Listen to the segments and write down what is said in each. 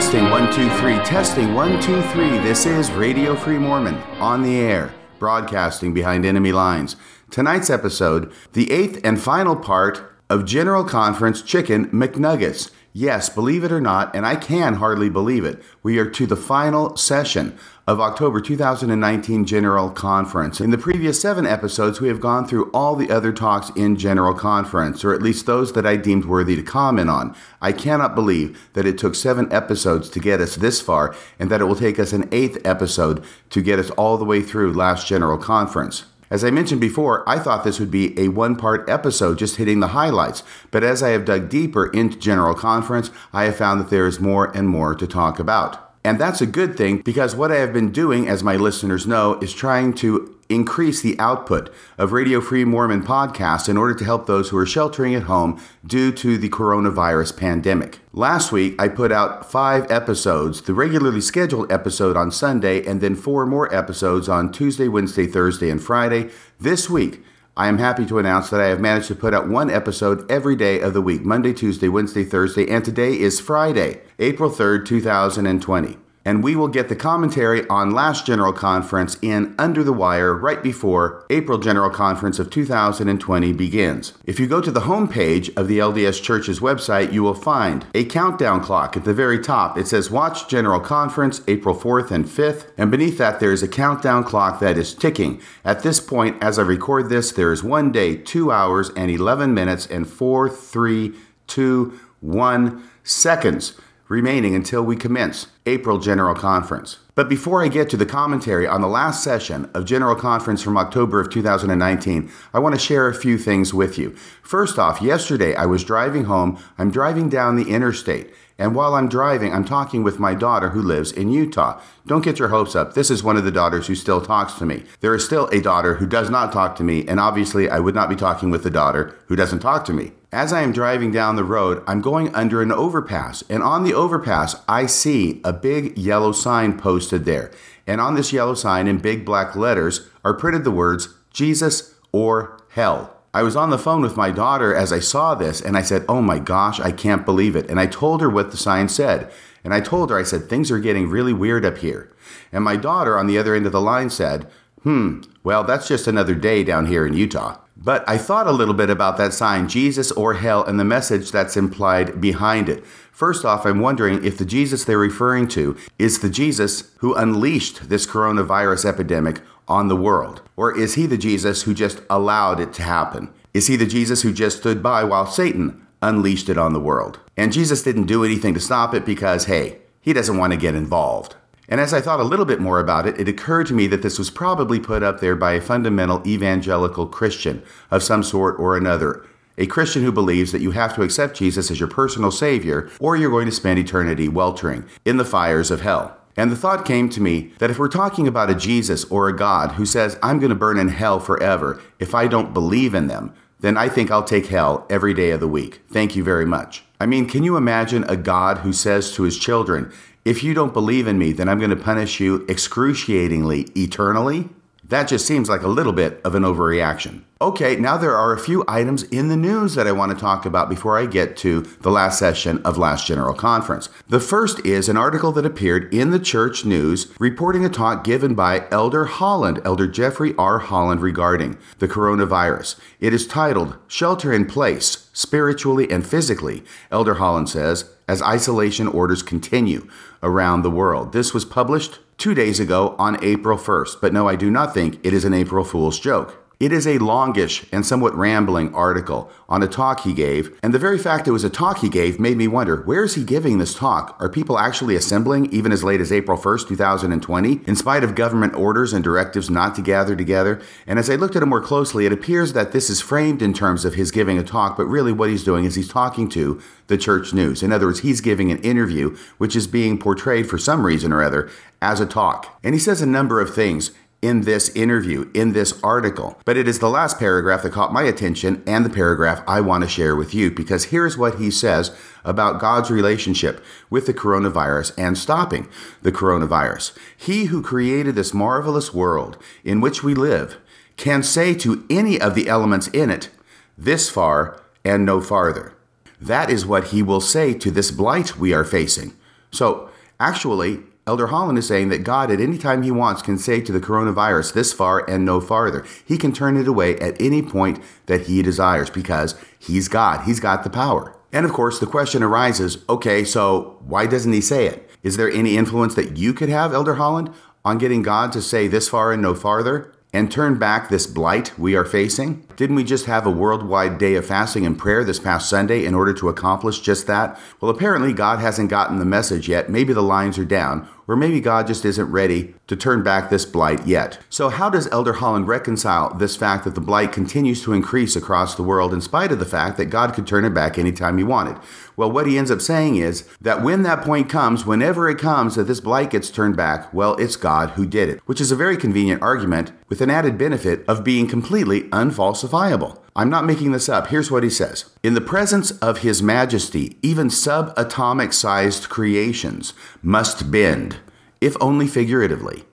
Testing one, two, three. Testing one, two, three. This is Radio Free Mormon on the air, broadcasting behind enemy lines. Tonight's episode, the eighth and final part of General Conference Chicken McNuggets. Yes, believe it or not, and I can hardly believe it, we are to the final session of October 2019 General Conference. In the previous seven episodes, we have gone through all the other talks in General Conference, or at least those that I deemed worthy to comment on. I cannot believe that it took seven episodes to get us this far, and that it will take us an eighth episode to get us all the way through last General Conference. As I mentioned before, I thought this would be a one part episode just hitting the highlights, but as I have dug deeper into General Conference, I have found that there is more and more to talk about. And that's a good thing because what I have been doing, as my listeners know, is trying to increase the output of Radio Free Mormon podcasts in order to help those who are sheltering at home due to the coronavirus pandemic. Last week, I put out five episodes, the regularly scheduled episode on Sunday, and then four more episodes on Tuesday, Wednesday, Thursday, and Friday. This week, I am happy to announce that I have managed to put out one episode every day of the week Monday, Tuesday, Wednesday, Thursday, and today is Friday, April 3rd, 2020 and we will get the commentary on last General Conference in Under the Wire right before April General Conference of 2020 begins. If you go to the homepage of the LDS Church's website, you will find a countdown clock at the very top. It says Watch General Conference April 4th and 5th, and beneath that there is a countdown clock that is ticking. At this point, as I record this, there is one day, two hours, and 11 minutes, and four, three, two, one seconds remaining until we commence April General Conference. But before I get to the commentary on the last session of General Conference from October of 2019, I want to share a few things with you. First off, yesterday I was driving home. I'm driving down the interstate. And while I'm driving, I'm talking with my daughter who lives in Utah. Don't get your hopes up. This is one of the daughters who still talks to me. There is still a daughter who does not talk to me, and obviously I would not be talking with the daughter who doesn't talk to me. As I am driving down the road, I'm going under an overpass, and on the overpass, I see a big yellow sign posted there. And on this yellow sign, in big black letters, are printed the words Jesus or Hell. I was on the phone with my daughter as I saw this, and I said, Oh my gosh, I can't believe it. And I told her what the sign said. And I told her, I said, Things are getting really weird up here. And my daughter on the other end of the line said, Hmm, well, that's just another day down here in Utah. But I thought a little bit about that sign, Jesus or hell, and the message that's implied behind it. First off, I'm wondering if the Jesus they're referring to is the Jesus who unleashed this coronavirus epidemic on the world. Or is he the Jesus who just allowed it to happen? Is he the Jesus who just stood by while Satan unleashed it on the world? And Jesus didn't do anything to stop it because, hey, he doesn't want to get involved. And as I thought a little bit more about it, it occurred to me that this was probably put up there by a fundamental evangelical Christian of some sort or another. A Christian who believes that you have to accept Jesus as your personal Savior, or you're going to spend eternity weltering in the fires of hell. And the thought came to me that if we're talking about a Jesus or a God who says, I'm going to burn in hell forever if I don't believe in them, then I think I'll take hell every day of the week. Thank you very much. I mean, can you imagine a God who says to his children, if you don't believe in me, then I'm going to punish you excruciatingly, eternally. That just seems like a little bit of an overreaction. Okay, now there are a few items in the news that I want to talk about before I get to the last session of last General Conference. The first is an article that appeared in the church news reporting a talk given by Elder Holland, Elder Jeffrey R. Holland, regarding the coronavirus. It is titled Shelter in Place, Spiritually and Physically, Elder Holland says, as isolation orders continue around the world. This was published two days ago on April 1st, but no, I do not think it is an April Fool's joke. It is a longish and somewhat rambling article on a talk he gave, and the very fact it was a talk he gave made me wonder where is he giving this talk? Are people actually assembling even as late as April 1st, 2020, in spite of government orders and directives not to gather together? And as I looked at it more closely, it appears that this is framed in terms of his giving a talk, but really what he's doing is he's talking to the church news. In other words, he's giving an interview which is being portrayed for some reason or other as a talk. And he says a number of things in this interview, in this article. But it is the last paragraph that caught my attention and the paragraph I want to share with you because here's what he says about God's relationship with the coronavirus and stopping the coronavirus. He who created this marvelous world in which we live can say to any of the elements in it, this far and no farther. That is what he will say to this blight we are facing. So, actually, Elder Holland is saying that God, at any time he wants, can say to the coronavirus, this far and no farther. He can turn it away at any point that he desires because he's God. He's got the power. And of course, the question arises okay, so why doesn't he say it? Is there any influence that you could have, Elder Holland, on getting God to say this far and no farther? and turn back this blight we are facing? Didn't we just have a worldwide day of fasting and prayer this past Sunday in order to accomplish just that? Well, apparently God hasn't gotten the message yet. Maybe the lines are down, or maybe God just isn't ready to turn back this blight yet. So, how does Elder Holland reconcile this fact that the blight continues to increase across the world in spite of the fact that God could turn it back anytime he wanted? Well, what he ends up saying is that when that point comes, whenever it comes that this blight gets turned back, well, it's God who did it, which is a very convenient argument with an added benefit of being completely unfalsifiable. I'm not making this up. Here's what he says In the presence of His Majesty, even subatomic sized creations must bend, if only figuratively,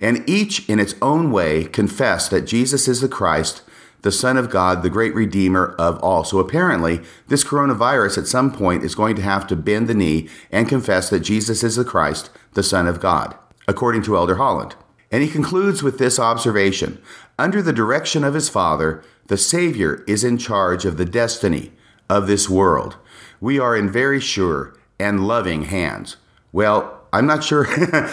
and each in its own way confess that Jesus is the Christ the Son of God, the great Redeemer of all. So apparently, this coronavirus at some point is going to have to bend the knee and confess that Jesus is the Christ, the Son of God, according to Elder Holland. And he concludes with this observation Under the direction of his Father, the Savior is in charge of the destiny of this world. We are in very sure and loving hands. Well, I'm not sure.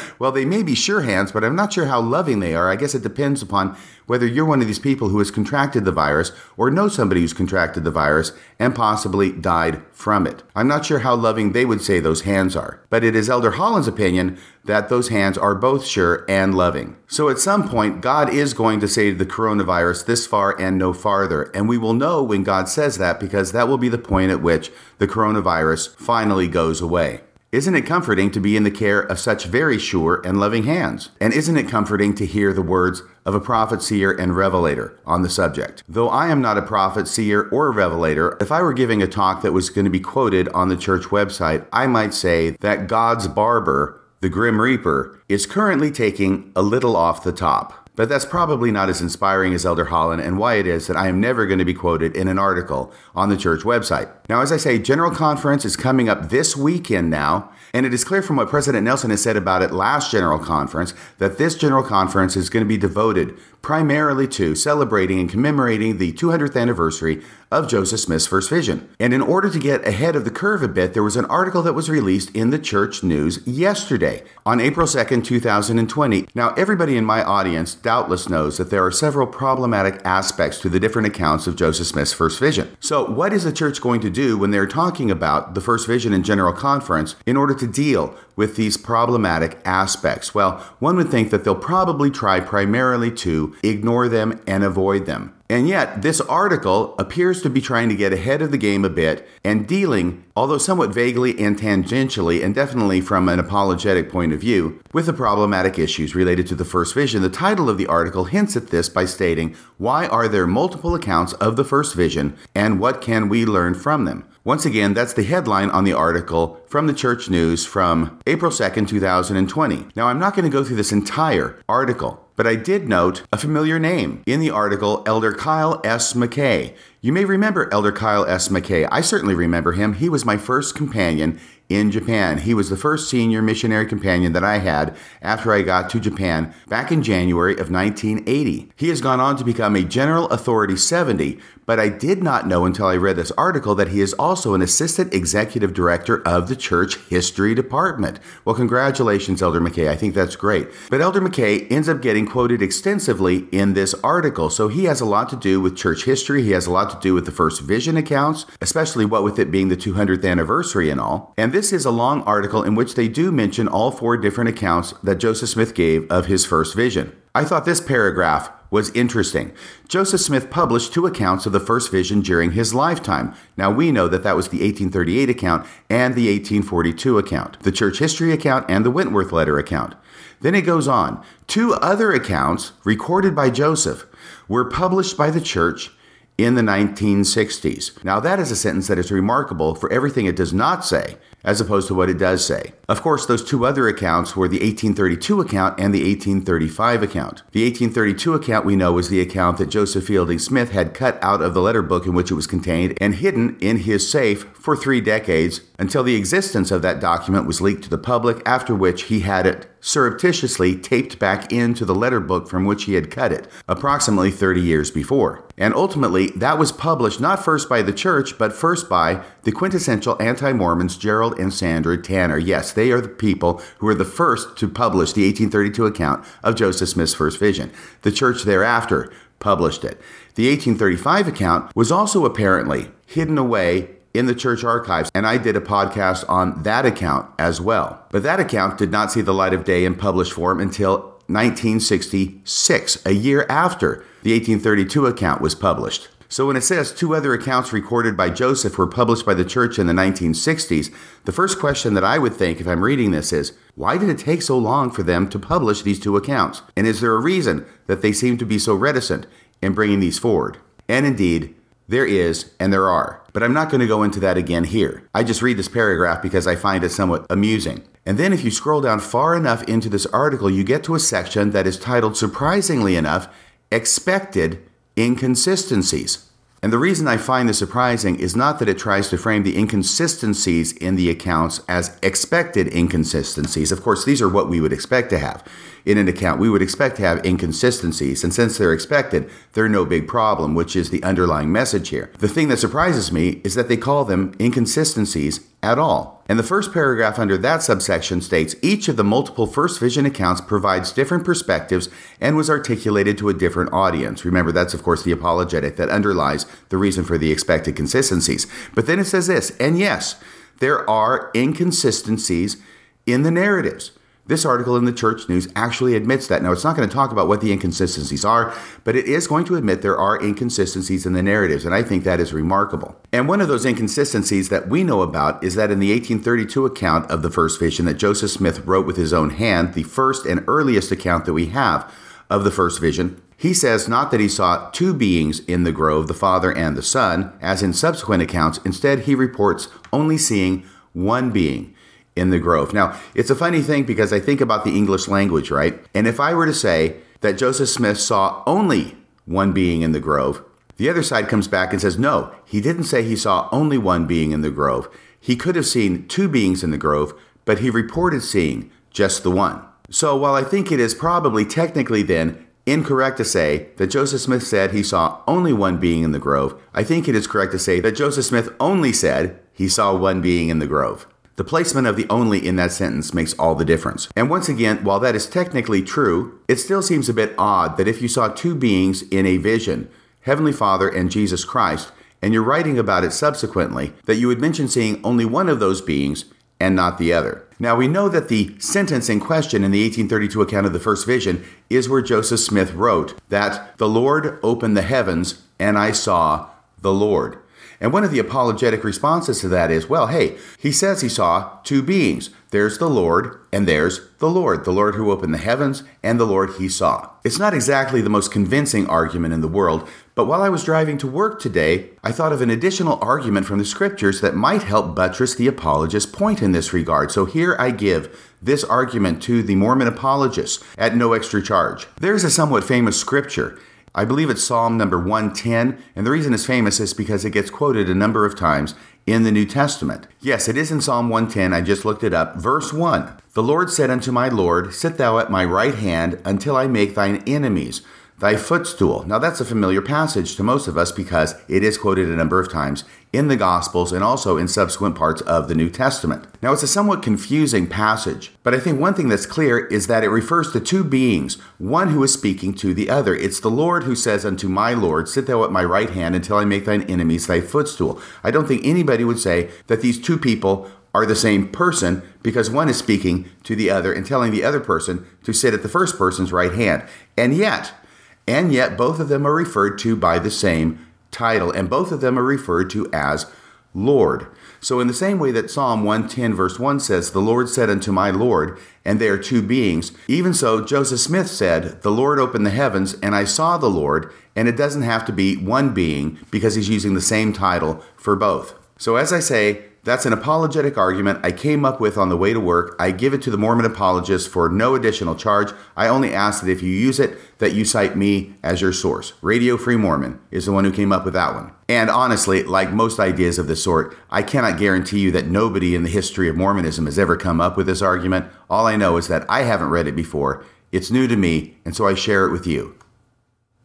well, they may be sure hands, but I'm not sure how loving they are. I guess it depends upon whether you're one of these people who has contracted the virus or know somebody who's contracted the virus and possibly died from it. I'm not sure how loving they would say those hands are, but it is Elder Holland's opinion that those hands are both sure and loving. So at some point, God is going to say to the coronavirus, this far and no farther. And we will know when God says that because that will be the point at which the coronavirus finally goes away. Isn't it comforting to be in the care of such very sure and loving hands? And isn't it comforting to hear the words of a prophet, seer, and revelator on the subject? Though I am not a prophet, seer, or a revelator, if I were giving a talk that was going to be quoted on the church website, I might say that God's barber, the Grim Reaper, is currently taking a little off the top. But that's probably not as inspiring as Elder Holland and why it is that I am never going to be quoted in an article on the church website. Now, as I say, General Conference is coming up this weekend now, and it is clear from what President Nelson has said about it last General Conference that this General Conference is going to be devoted primarily to celebrating and commemorating the 200th anniversary of Joseph Smith's first vision. And in order to get ahead of the curve a bit, there was an article that was released in the church news yesterday on April 2nd, 2020. Now, everybody in my audience doubtless knows that there are several problematic aspects to the different accounts of Joseph Smith's first vision. So, what is the church going to do when they're talking about the first vision in General Conference in order to deal with these problematic aspects? Well, one would think that they'll probably try primarily to ignore them and avoid them. And yet, this article appears to be trying to get ahead of the game a bit and dealing, although somewhat vaguely and tangentially, and definitely from an apologetic point of view, with the problematic issues related to the first vision. The title of the article hints at this by stating, Why are there multiple accounts of the first vision, and what can we learn from them? Once again, that's the headline on the article from the Church News from April 2nd, 2020. Now, I'm not going to go through this entire article, but I did note a familiar name in the article, Elder Kyle S. McKay. You may remember Elder Kyle S. McKay. I certainly remember him. He was my first companion in Japan. He was the first senior missionary companion that I had after I got to Japan back in January of 1980. He has gone on to become a General Authority 70, but I did not know until I read this article that he is also an Assistant Executive Director of the Church History Department. Well, congratulations, Elder McKay. I think that's great. But Elder McKay ends up getting quoted extensively in this article, so he has a lot to do with church history. He has a lot to do with the first vision accounts, especially what with it being the 200th anniversary and all. And this is a long article in which they do mention all four different accounts that Joseph Smith gave of his first vision. I thought this paragraph was interesting. Joseph Smith published two accounts of the first vision during his lifetime. Now we know that that was the 1838 account and the 1842 account, the church history account and the Wentworth letter account. Then it goes on. Two other accounts recorded by Joseph were published by the church in the 1960s. Now, that is a sentence that is remarkable for everything it does not say, as opposed to what it does say. Of course, those two other accounts were the 1832 account and the 1835 account. The 1832 account we know is the account that Joseph Fielding Smith had cut out of the letter book in which it was contained and hidden in his safe for three decades until the existence of that document was leaked to the public, after which he had it surreptitiously taped back into the letter book from which he had cut it, approximately 30 years before. And ultimately, that was published not first by the church, but first by the quintessential anti Mormons, Gerald and Sandra Tanner. Yes, they are the people who were the first to publish the 1832 account of Joseph Smith's first vision. The church thereafter published it. The 1835 account was also apparently hidden away in the church archives, and I did a podcast on that account as well. But that account did not see the light of day in published form until 1966, a year after the 1832 account was published. So when it says two other accounts recorded by Joseph were published by the church in the 1960s, the first question that I would think if I'm reading this is, why did it take so long for them to publish these two accounts? And is there a reason that they seem to be so reticent in bringing these forward? And indeed, there is, and there are. But I'm not going to go into that again here. I just read this paragraph because I find it somewhat amusing. And then if you scroll down far enough into this article, you get to a section that is titled, surprisingly enough, Expected Inconsistencies. And the reason I find this surprising is not that it tries to frame the inconsistencies in the accounts as expected inconsistencies. Of course, these are what we would expect to have in an account. We would expect to have inconsistencies, and since they're expected, they're no big problem, which is the underlying message here. The thing that surprises me is that they call them inconsistencies at all. And the first paragraph under that subsection states each of the multiple first vision accounts provides different perspectives and was articulated to a different audience. Remember, that's of course the apologetic that underlies the reason for the expected consistencies. But then it says this, and yes, there are inconsistencies in the narratives. This article in the Church News actually admits that. Now, it's not going to talk about what the inconsistencies are, but it is going to admit there are inconsistencies in the narratives, and I think that is remarkable. And one of those inconsistencies that we know about is that in the 1832 account of the first vision that Joseph Smith wrote with his own hand, the first and earliest account that we have of the first vision, he says not that he saw two beings in the grove, the Father and the Son, as in subsequent accounts. Instead, he reports only seeing one being in the grove. Now, it's a funny thing because I think about the English language, right? And if I were to say that Joseph Smith saw only one being in the grove, the other side comes back and says, no, he didn't say he saw only one being in the grove. He could have seen two beings in the grove, but he reported seeing just the one. So while I think it is probably technically then incorrect to say that Joseph Smith said he saw only one being in the grove, I think it is correct to say that Joseph Smith only said he saw one being in the grove. The placement of the only in that sentence makes all the difference. And once again, while that is technically true, it still seems a bit odd that if you saw two beings in a vision, Heavenly Father and Jesus Christ, and you're writing about it subsequently, that you would mention seeing only one of those beings and not the other. Now, we know that the sentence in question in the 1832 account of the first vision is where Joseph Smith wrote that the Lord opened the heavens and I saw the Lord. And one of the apologetic responses to that is, well, hey, he says he saw two beings. There's the Lord, and there's the Lord, the Lord who opened the heavens, and the Lord he saw. It's not exactly the most convincing argument in the world, but while I was driving to work today, I thought of an additional argument from the scriptures that might help buttress the apologist's point in this regard. So here I give this argument to the Mormon apologists at no extra charge. There's a somewhat famous scripture I believe it's Psalm number 110, and the reason it's famous is because it gets quoted a number of times in the New Testament. Yes, it is in Psalm 110. I just looked it up. Verse 1 The Lord said unto my Lord, Sit thou at my right hand until I make thine enemies thy footstool. Now, that's a familiar passage to most of us because it is quoted a number of times in the Gospels and also in subsequent parts of the New Testament. Now, it's a somewhat confusing passage, but I think one thing that's clear is that it refers to two beings, one who is speaking to the other. It's the Lord who says unto my Lord, Sit thou at my right hand until I make thine enemies thy footstool. I don't think anybody would say that these two people are the same person because one is speaking to the other and telling the other person to sit at the first person's right hand. And yet, and yet both of them are referred to by the same title, and both of them are referred to as Lord. So, in the same way that Psalm 110, verse 1 says, The Lord said unto my Lord, and they are two beings, even so, Joseph Smith said, The Lord opened the heavens, and I saw the Lord, and it doesn't have to be one being because he's using the same title for both. So, as I say, that's an apologetic argument I came up with on the way to work. I give it to the Mormon apologists for no additional charge. I only ask that if you use it, that you cite me as your source. Radio Free Mormon is the one who came up with that one. And honestly, like most ideas of this sort, I cannot guarantee you that nobody in the history of Mormonism has ever come up with this argument. All I know is that I haven't read it before. It's new to me, and so I share it with you.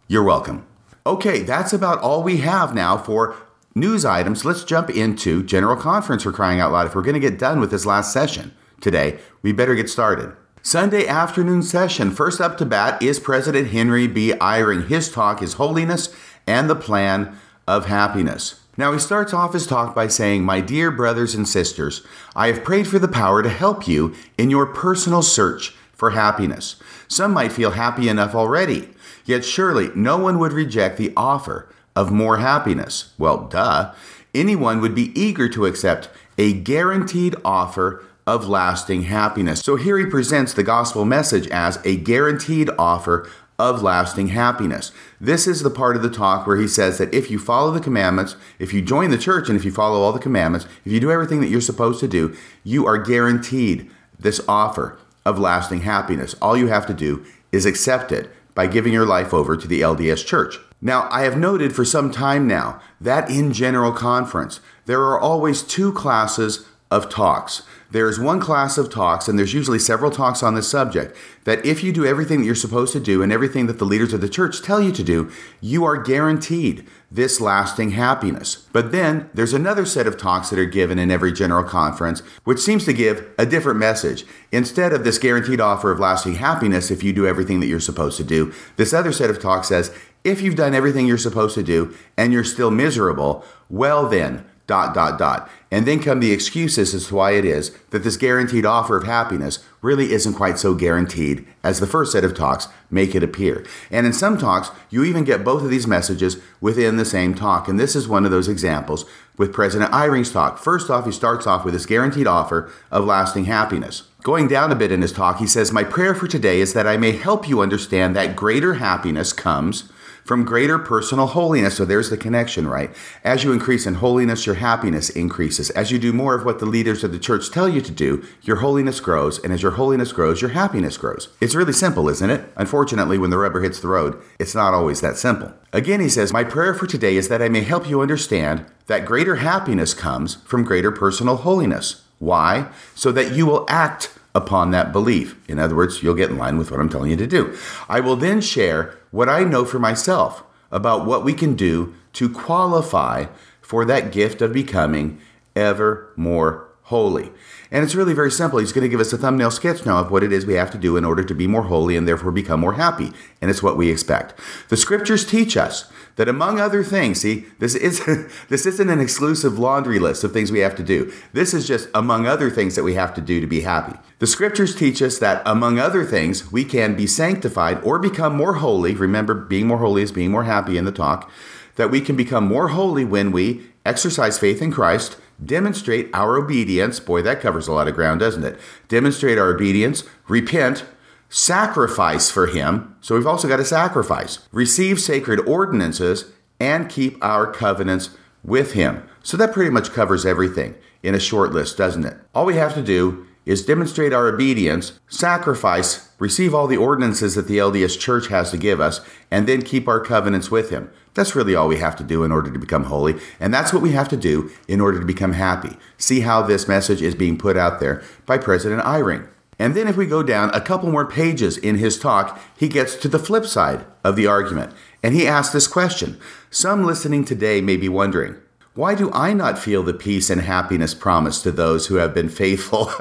You're welcome. Okay, that's about all we have now for news items, let's jump into General Conference for crying out loud. If we're going to get done with this last session today, we better get started. Sunday afternoon session. First up to bat is President Henry B. Eyring. His talk is Holiness and the Plan of Happiness. Now, he starts off his talk by saying, My dear brothers and sisters, I have prayed for the power to help you in your personal search for happiness. Some might feel happy enough already, yet surely no one would reject the offer of more happiness? Well, duh. Anyone would be eager to accept a guaranteed offer of lasting happiness. So here he presents the gospel message as a guaranteed offer of lasting happiness. This is the part of the talk where he says that if you follow the commandments, if you join the church and if you follow all the commandments, if you do everything that you're supposed to do, you are guaranteed this offer of lasting happiness. All you have to do is accept it by giving your life over to the LDS church. Now, I have noted for some time now that in General Conference, there are always two classes of talks. There's one class of talks, and there's usually several talks on this subject, that if you do everything that you're supposed to do and everything that the leaders of the church tell you to do, you are guaranteed this lasting happiness. But then there's another set of talks that are given in every general conference, which seems to give a different message. Instead of this guaranteed offer of lasting happiness if you do everything that you're supposed to do, this other set of talks says, if you've done everything you're supposed to do and you're still miserable, well then, dot, dot, dot. And then come the excuses as to why it is that this guaranteed offer of happiness really isn't quite so guaranteed as the first set of talks make it appear. And in some talks, you even get both of these messages within the same talk. And this is one of those examples with President Eyring's talk. First off, he starts off with this guaranteed offer of lasting happiness. Going down a bit in his talk, he says, My prayer for today is that I may help you understand that greater happiness comes from greater personal holiness. So there's the connection, right? As you increase in holiness, your happiness increases. As you do more of what the leaders of the church tell you to do, your holiness grows. And as your holiness grows, your happiness grows. It's really simple, isn't it? Unfortunately, when the rubber hits the road, it's not always that simple. Again, he says, My prayer for today is that I may help you understand that greater happiness comes from greater personal holiness. Why? So that you will act upon that belief. In other words, you'll get in line with what I'm telling you to do. I will then share what I know for myself about what we can do to qualify for that gift of becoming ever more holy. And it's really very simple. He's going to give us a thumbnail sketch now of what it is we have to do in order to be more holy and therefore become more happy. And it's what we expect. The scriptures teach us that among other things, see, this is this isn't an exclusive laundry list of things we have to do. This is just among other things that we have to do to be happy. The scriptures teach us that among other things, we can be sanctified or become more holy. Remember, being more holy is being more happy in the talk. That we can become more holy when we exercise faith in Christ, demonstrate our obedience. Boy, that covers a lot of ground, doesn't it? Demonstrate our obedience, repent, sacrifice for him. So we've also got to sacrifice, receive sacred ordinances, and keep our covenants with him. So that pretty much covers everything in a short list, doesn't it? All we have to do is demonstrate our obedience, sacrifice, receive all the ordinances that the LDS Church has to give us, and then keep our covenants with him. That's really all we have to do in order to become holy, and that's what we have to do in order to become happy. See how this message is being put out there by President Eyring. And then, if we go down a couple more pages in his talk, he gets to the flip side of the argument. And he asks this question Some listening today may be wondering, why do I not feel the peace and happiness promised to those who have been faithful?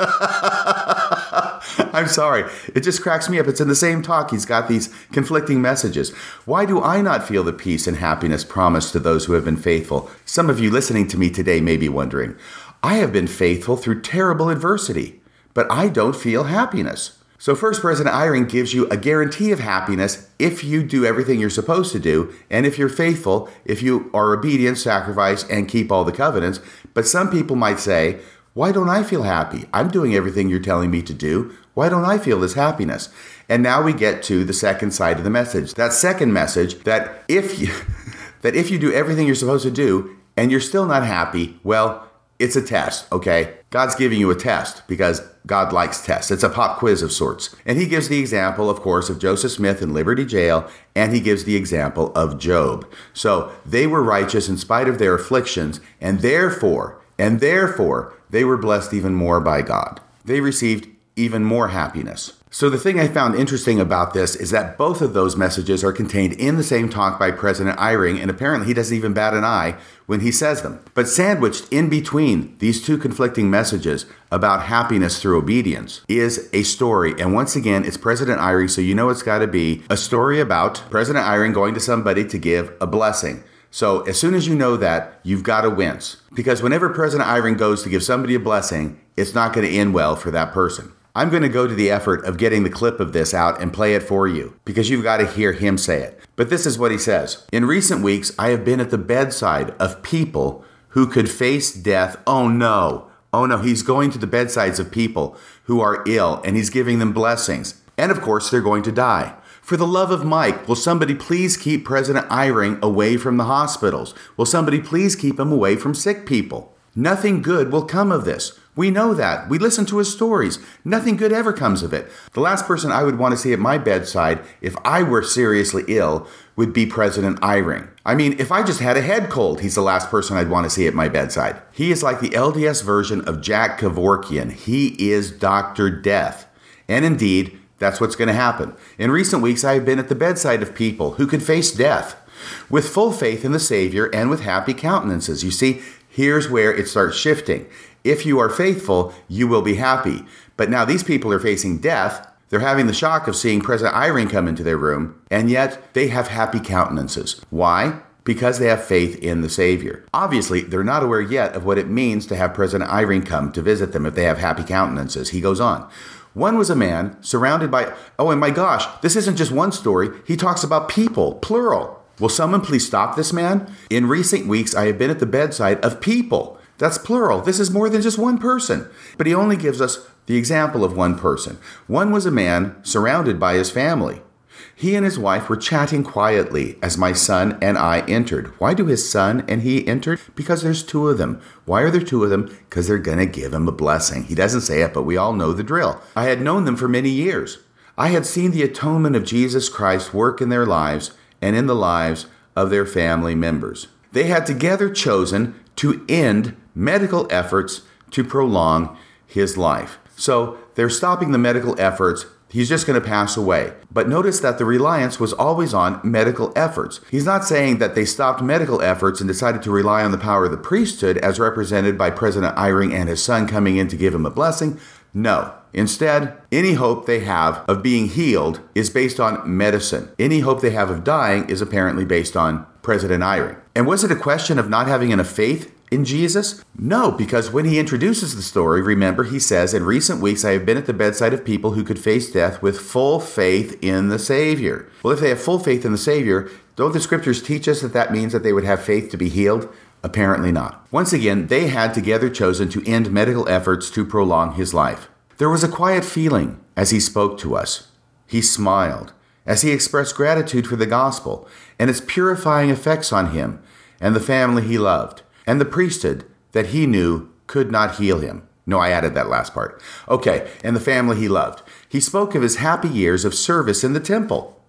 I'm sorry. It just cracks me up. It's in the same talk. He's got these conflicting messages. Why do I not feel the peace and happiness promised to those who have been faithful? Some of you listening to me today may be wondering. I have been faithful through terrible adversity but I don't feel happiness. So, first, President Eyring gives you a guarantee of happiness if you do everything you're supposed to do, and if you're faithful, if you are obedient, sacrifice, and keep all the covenants. But some people might say, Why don't I feel happy? I'm doing everything you're telling me to do. Why don't I feel this happiness? And now we get to the second side of the message. That second message that if you that if you do everything you're supposed to do and you're still not happy, well, it's a test, okay? God's giving you a test because God likes tests. It's a pop quiz of sorts. And he gives the example, of course, of Joseph Smith in Liberty Jail, and he gives the example of Job. So they were righteous in spite of their afflictions, and therefore, and therefore, they were blessed even more by God. They received even more happiness. So, the thing I found interesting about this is that both of those messages are contained in the same talk by President Eyring, and apparently he doesn't even bat an eye when he says them. But sandwiched in between these two conflicting messages about happiness through obedience is a story. And once again, it's President Eyring, so you know it's got to be a story about President Eyring going to somebody to give a blessing. So as soon as you know that, you've got to wince. Because whenever President Eyring goes to give somebody a blessing, it's not going to end well for that person. I'm going to go to the effort of getting the clip of this out and play it for you because you've got to hear him say it. But this is what he says In recent weeks, I have been at the bedside of people who could face death. Oh no. Oh no, he's going to the bedsides of people who are ill and he's giving them blessings. And of course, they're going to die. For the love of Mike, will somebody please keep President Eyring away from the hospitals? Will somebody please keep him away from sick people? Nothing good will come of this. We know that. We listen to his stories. Nothing good ever comes of it. The last person I would want to see at my bedside if I were seriously ill would be President Eyring. I mean, if I just had a head cold, he's the last person I'd want to see at my bedside. He is like the LDS version of Jack Kevorkian. He is Dr. Death. And indeed, that's what's going to happen. In recent weeks, I have been at the bedside of people who could face death with full faith in the Savior and with happy countenances. You see, here's where it starts shifting. If you are faithful, you will be happy. But now these people are facing death. They're having the shock of seeing President Eyring come into their room, and yet they have happy countenances. Why? Because they have faith in the Savior. Obviously, they're not aware yet of what it means to have President Eyring come to visit them if they have happy countenances. He goes on. One was a man surrounded by, oh, and my gosh, this isn't just one story. He talks about people, plural. Will someone please stop this man? In recent weeks, I have been at the bedside of people that's plural. This is more than just one person. But he only gives us the example of one person. One was a man surrounded by his family. He and his wife were chatting quietly as my son and I entered. Why do his son and he enter? Because there's two of them. Why are there two of them? Because they're going to give him a blessing. He doesn't say it, but we all know the drill. I had known them for many years. I had seen the atonement of Jesus Christ work in their lives and in the lives of their family members. They had together chosen to end medical efforts to prolong his life. So they're stopping the medical efforts. He's just going to pass away. But notice that the reliance was always on medical efforts. He's not saying that they stopped medical efforts and decided to rely on the power of the priesthood as represented by President Eyring and his son coming in to give him a blessing. No. Instead, any hope they have of being healed is based on medicine. Any hope they have of dying is apparently based on President Eyring. And was it a question of not having enough faith in Jesus? No, because when he introduces the story, remember, he says, In recent weeks I have been at the bedside of people who could face death with full faith in the Savior. Well, if they have full faith in the Savior, don't the scriptures teach us that that means that they would have faith to be healed? Apparently not. Once again, they had together chosen to end medical efforts to prolong his life. There was a quiet feeling as he spoke to us. He smiled as he expressed gratitude for the gospel and its purifying effects on him and the family he loved and the priesthood that he knew could not heal him. No, I added that last part. Okay, and the family he loved. He spoke of his happy years of service in the temple.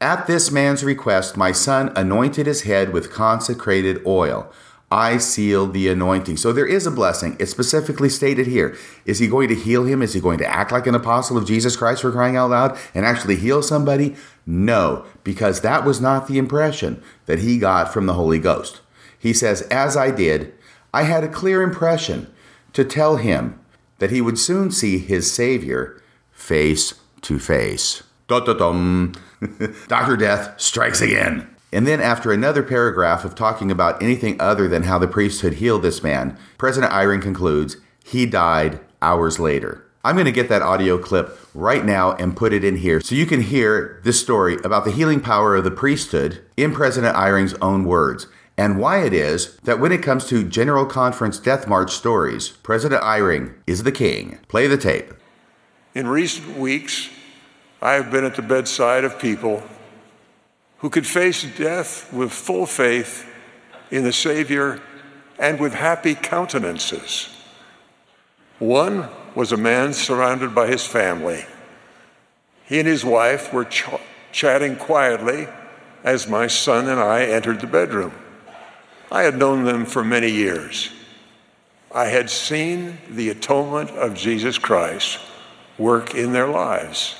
At this man's request, my son anointed his head with consecrated oil. I seal the anointing. So there is a blessing. It's specifically stated here. Is he going to heal him? Is he going to act like an apostle of Jesus Christ for crying out loud and actually heal somebody? No, because that was not the impression that he got from the Holy Ghost. He says, As I did, I had a clear impression to tell him that he would soon see his Savior face to face. Dr. Death strikes again. And then, after another paragraph of talking about anything other than how the priesthood healed this man, President Eyring concludes he died hours later. I'm going to get that audio clip right now and put it in here so you can hear this story about the healing power of the priesthood in President Eyring's own words and why it is that when it comes to General Conference Death March stories, President Eyring is the king. Play the tape. In recent weeks, I have been at the bedside of people who could face death with full faith in the Savior and with happy countenances. One was a man surrounded by his family. He and his wife were ch- chatting quietly as my son and I entered the bedroom. I had known them for many years. I had seen the atonement of Jesus Christ work in their lives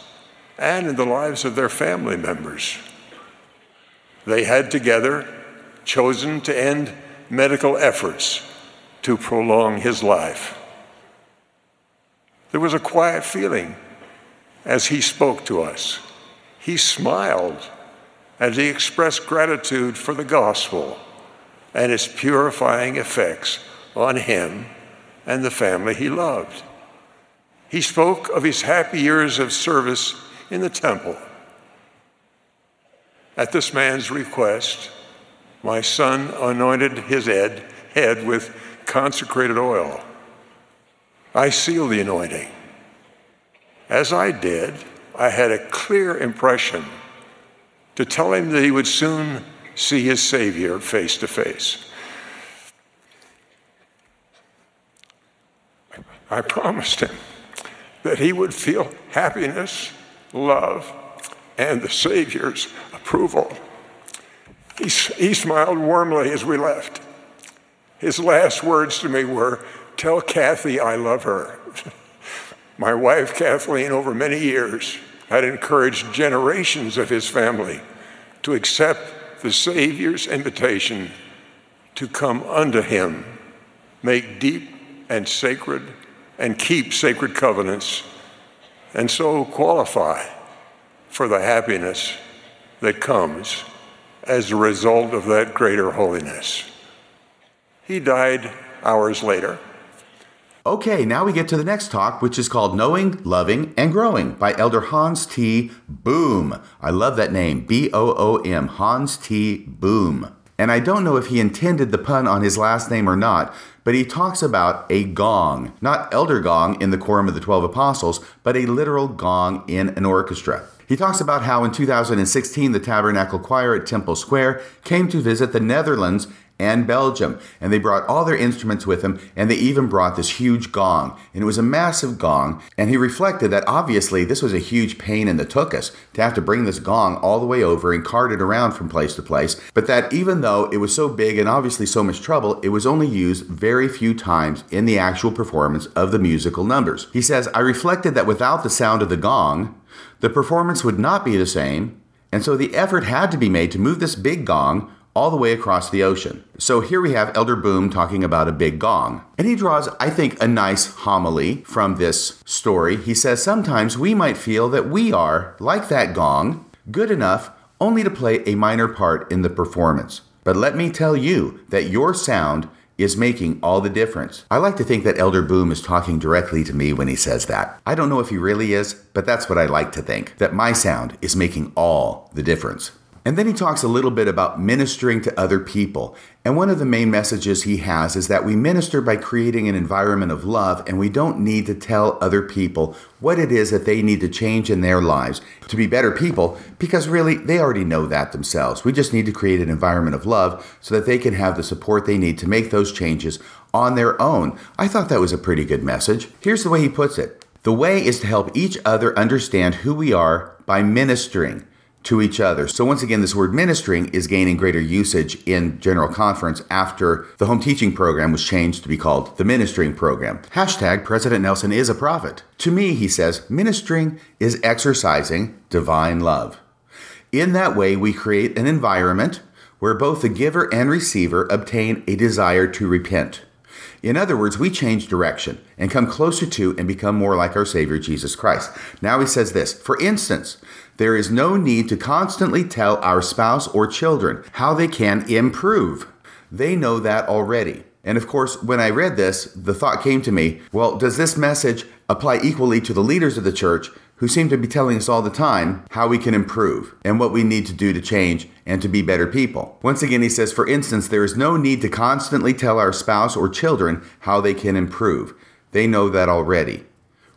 and in the lives of their family members. They had together chosen to end medical efforts to prolong his life. There was a quiet feeling as he spoke to us. He smiled as he expressed gratitude for the gospel and its purifying effects on him and the family he loved. He spoke of his happy years of service in the temple. At this man's request, my son anointed his head, head with consecrated oil. I sealed the anointing. As I did, I had a clear impression to tell him that he would soon see his Savior face to face. I promised him that he would feel happiness, love, and the Savior's approval. He, he smiled warmly as we left. His last words to me were, Tell Kathy I love her. My wife, Kathleen, over many years, had encouraged generations of his family to accept the Savior's invitation to come unto him, make deep and sacred, and keep sacred covenants, and so qualify for the happiness that comes as a result of that greater holiness. He died hours later. Okay, now we get to the next talk, which is called Knowing, Loving, and Growing by Elder Hans T. Boom. I love that name B O O M, Hans T. Boom. And I don't know if he intended the pun on his last name or not, but he talks about a gong, not elder gong in the Quorum of the Twelve Apostles, but a literal gong in an orchestra. He talks about how in 2016 the Tabernacle Choir at Temple Square came to visit the Netherlands and Belgium. And they brought all their instruments with them, and they even brought this huge gong. And it was a massive gong. And he reflected that obviously this was a huge pain in the tuchus to have to bring this gong all the way over and cart it around from place to place. But that even though it was so big and obviously so much trouble, it was only used very few times in the actual performance of the musical numbers. He says, I reflected that without the sound of the gong, the performance would not be the same. And so the effort had to be made to move this big gong all the way across the ocean. So here we have Elder Boom talking about a big gong. And he draws, I think, a nice homily from this story. He says, Sometimes we might feel that we are, like that gong, good enough only to play a minor part in the performance. But let me tell you that your sound is making all the difference. I like to think that Elder Boom is talking directly to me when he says that. I don't know if he really is, but that's what I like to think that my sound is making all the difference. And then he talks a little bit about ministering to other people. And one of the main messages he has is that we minister by creating an environment of love, and we don't need to tell other people what it is that they need to change in their lives to be better people, because really they already know that themselves. We just need to create an environment of love so that they can have the support they need to make those changes on their own. I thought that was a pretty good message. Here's the way he puts it The way is to help each other understand who we are by ministering to each other. So, once again, this word ministering is gaining greater usage in General Conference after the home teaching program was changed to be called the ministering program. Hashtag President Nelson is a prophet. To me, he says, ministering is exercising divine love. In that way, we create an environment where both the giver and receiver obtain a desire to repent. In other words, we change direction and come closer to and become more like our Savior Jesus Christ. Now he says this For instance, there is no need to constantly tell our spouse or children how they can improve. They know that already. And of course, when I read this, the thought came to me well, does this message apply equally to the leaders of the church who seem to be telling us all the time how we can improve and what we need to do to change and to be better people. Once again, he says, for instance, there is no need to constantly tell our spouse or children how they can improve. They know that already.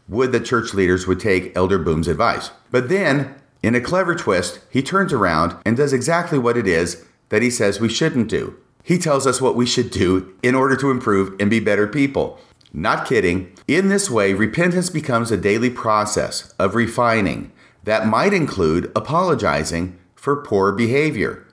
Would the church leaders would take Elder Boom's advice. But then, in a clever twist, he turns around and does exactly what it is that he says we shouldn't do. He tells us what we should do in order to improve and be better people. Not kidding. In this way, repentance becomes a daily process of refining that might include apologizing for poor behavior.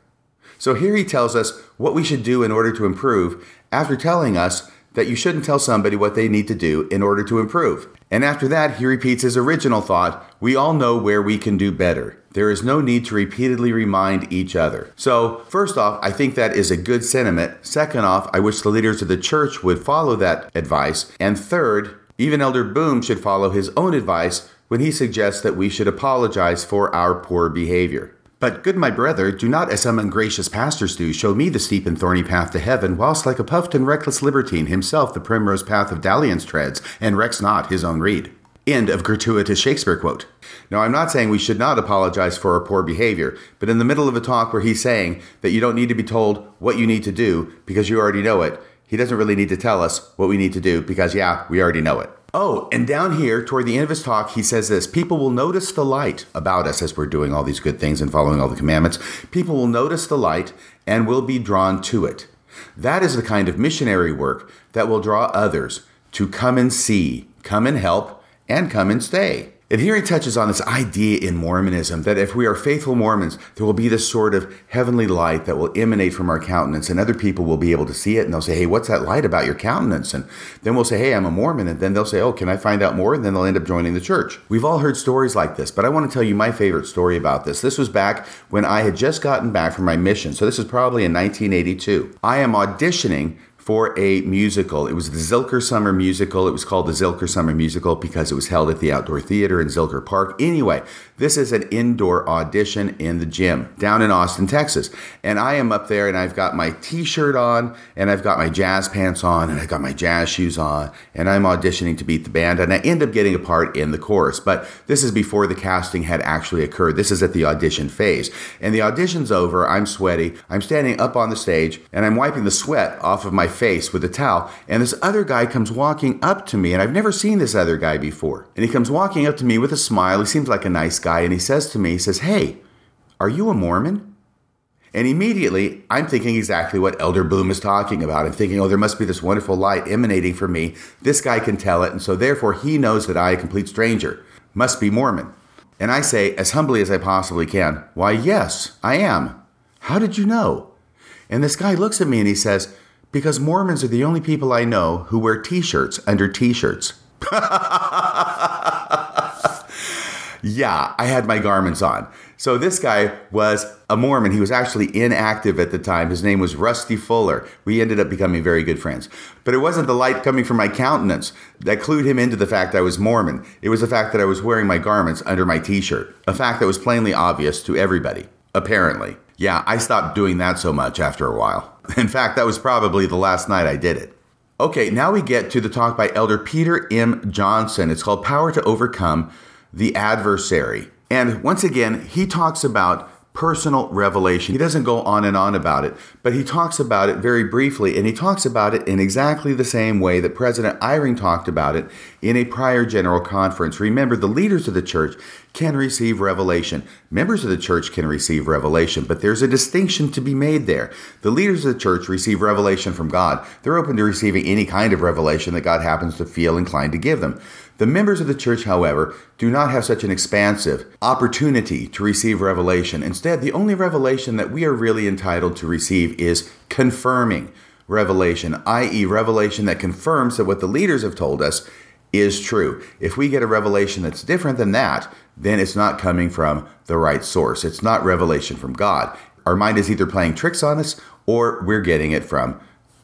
So here he tells us what we should do in order to improve after telling us that you shouldn't tell somebody what they need to do in order to improve. And after that, he repeats his original thought we all know where we can do better. There is no need to repeatedly remind each other. So, first off, I think that is a good sentiment. Second off, I wish the leaders of the church would follow that advice. And third, even Elder Boom should follow his own advice when he suggests that we should apologize for our poor behavior. But, good my brother, do not, as some ungracious pastors do, show me the steep and thorny path to heaven, whilst like a puffed and reckless libertine himself the primrose path of dalliance treads, and recks not his own rede. End of gratuitous Shakespeare quote. Now, I'm not saying we should not apologize for our poor behavior, but in the middle of a talk where he's saying that you don't need to be told what you need to do because you already know it, he doesn't really need to tell us what we need to do because, yeah, we already know it. Oh, and down here, toward the end of his talk, he says this People will notice the light about us as we're doing all these good things and following all the commandments. People will notice the light and will be drawn to it. That is the kind of missionary work that will draw others to come and see, come and help, and come and stay. And here he touches on this idea in Mormonism that if we are faithful Mormons, there will be this sort of heavenly light that will emanate from our countenance, and other people will be able to see it, and they'll say, Hey, what's that light about your countenance? And then we'll say, Hey, I'm a Mormon. And then they'll say, Oh, can I find out more? And then they'll end up joining the church. We've all heard stories like this, but I want to tell you my favorite story about this. This was back when I had just gotten back from my mission. So this is probably in 1982. I am auditioning for a musical. It was the Zilker Summer Musical. It was called the Zilker Summer Musical because it was held at the Outdoor Theater in Zilker Park. Anyway, this is an indoor audition in the gym down in Austin, Texas. And I am up there and I've got my t shirt on and I've got my jazz pants on and I've got my jazz shoes on and I'm auditioning to beat the band. And I end up getting a part in the chorus. But this is before the casting had actually occurred. This is at the audition phase. And the audition's over. I'm sweaty. I'm standing up on the stage and I'm wiping the sweat off of my face with a towel. And this other guy comes walking up to me, and I've never seen this other guy before. And he comes walking up to me with a smile. He seems like a nice guy. And he says to me, he says, Hey, are you a Mormon? And immediately, I'm thinking exactly what Elder Bloom is talking about. I'm thinking, oh, there must be this wonderful light emanating from me. This guy can tell it. And so, therefore, he knows that I, a complete stranger, must be Mormon. And I say, as humbly as I possibly can, Why, yes, I am. How did you know? And this guy looks at me and he says, because Mormons are the only people I know who wear t shirts under t shirts. yeah, I had my garments on. So this guy was a Mormon. He was actually inactive at the time. His name was Rusty Fuller. We ended up becoming very good friends. But it wasn't the light coming from my countenance that clued him into the fact I was Mormon. It was the fact that I was wearing my garments under my t shirt, a fact that was plainly obvious to everybody, apparently. Yeah, I stopped doing that so much after a while. In fact, that was probably the last night I did it. Okay, now we get to the talk by Elder Peter M. Johnson. It's called Power to Overcome the Adversary. And once again, he talks about personal revelation. He doesn't go on and on about it, but he talks about it very briefly, and he talks about it in exactly the same way that President Eyring talked about it in a prior general conference. Remember, the leaders of the church can receive revelation. Members of the church can receive revelation, but there's a distinction to be made there. The leaders of the church receive revelation from God. They're open to receiving any kind of revelation that God happens to feel inclined to give them. The members of the church, however, do not have such an expansive opportunity to receive revelation. Instead, the only revelation that we are really entitled to receive is confirming revelation, i.e., revelation that confirms that what the leaders have told us is true. If we get a revelation that's different than that, then it's not coming from the right source. It's not revelation from God. Our mind is either playing tricks on us or we're getting it from,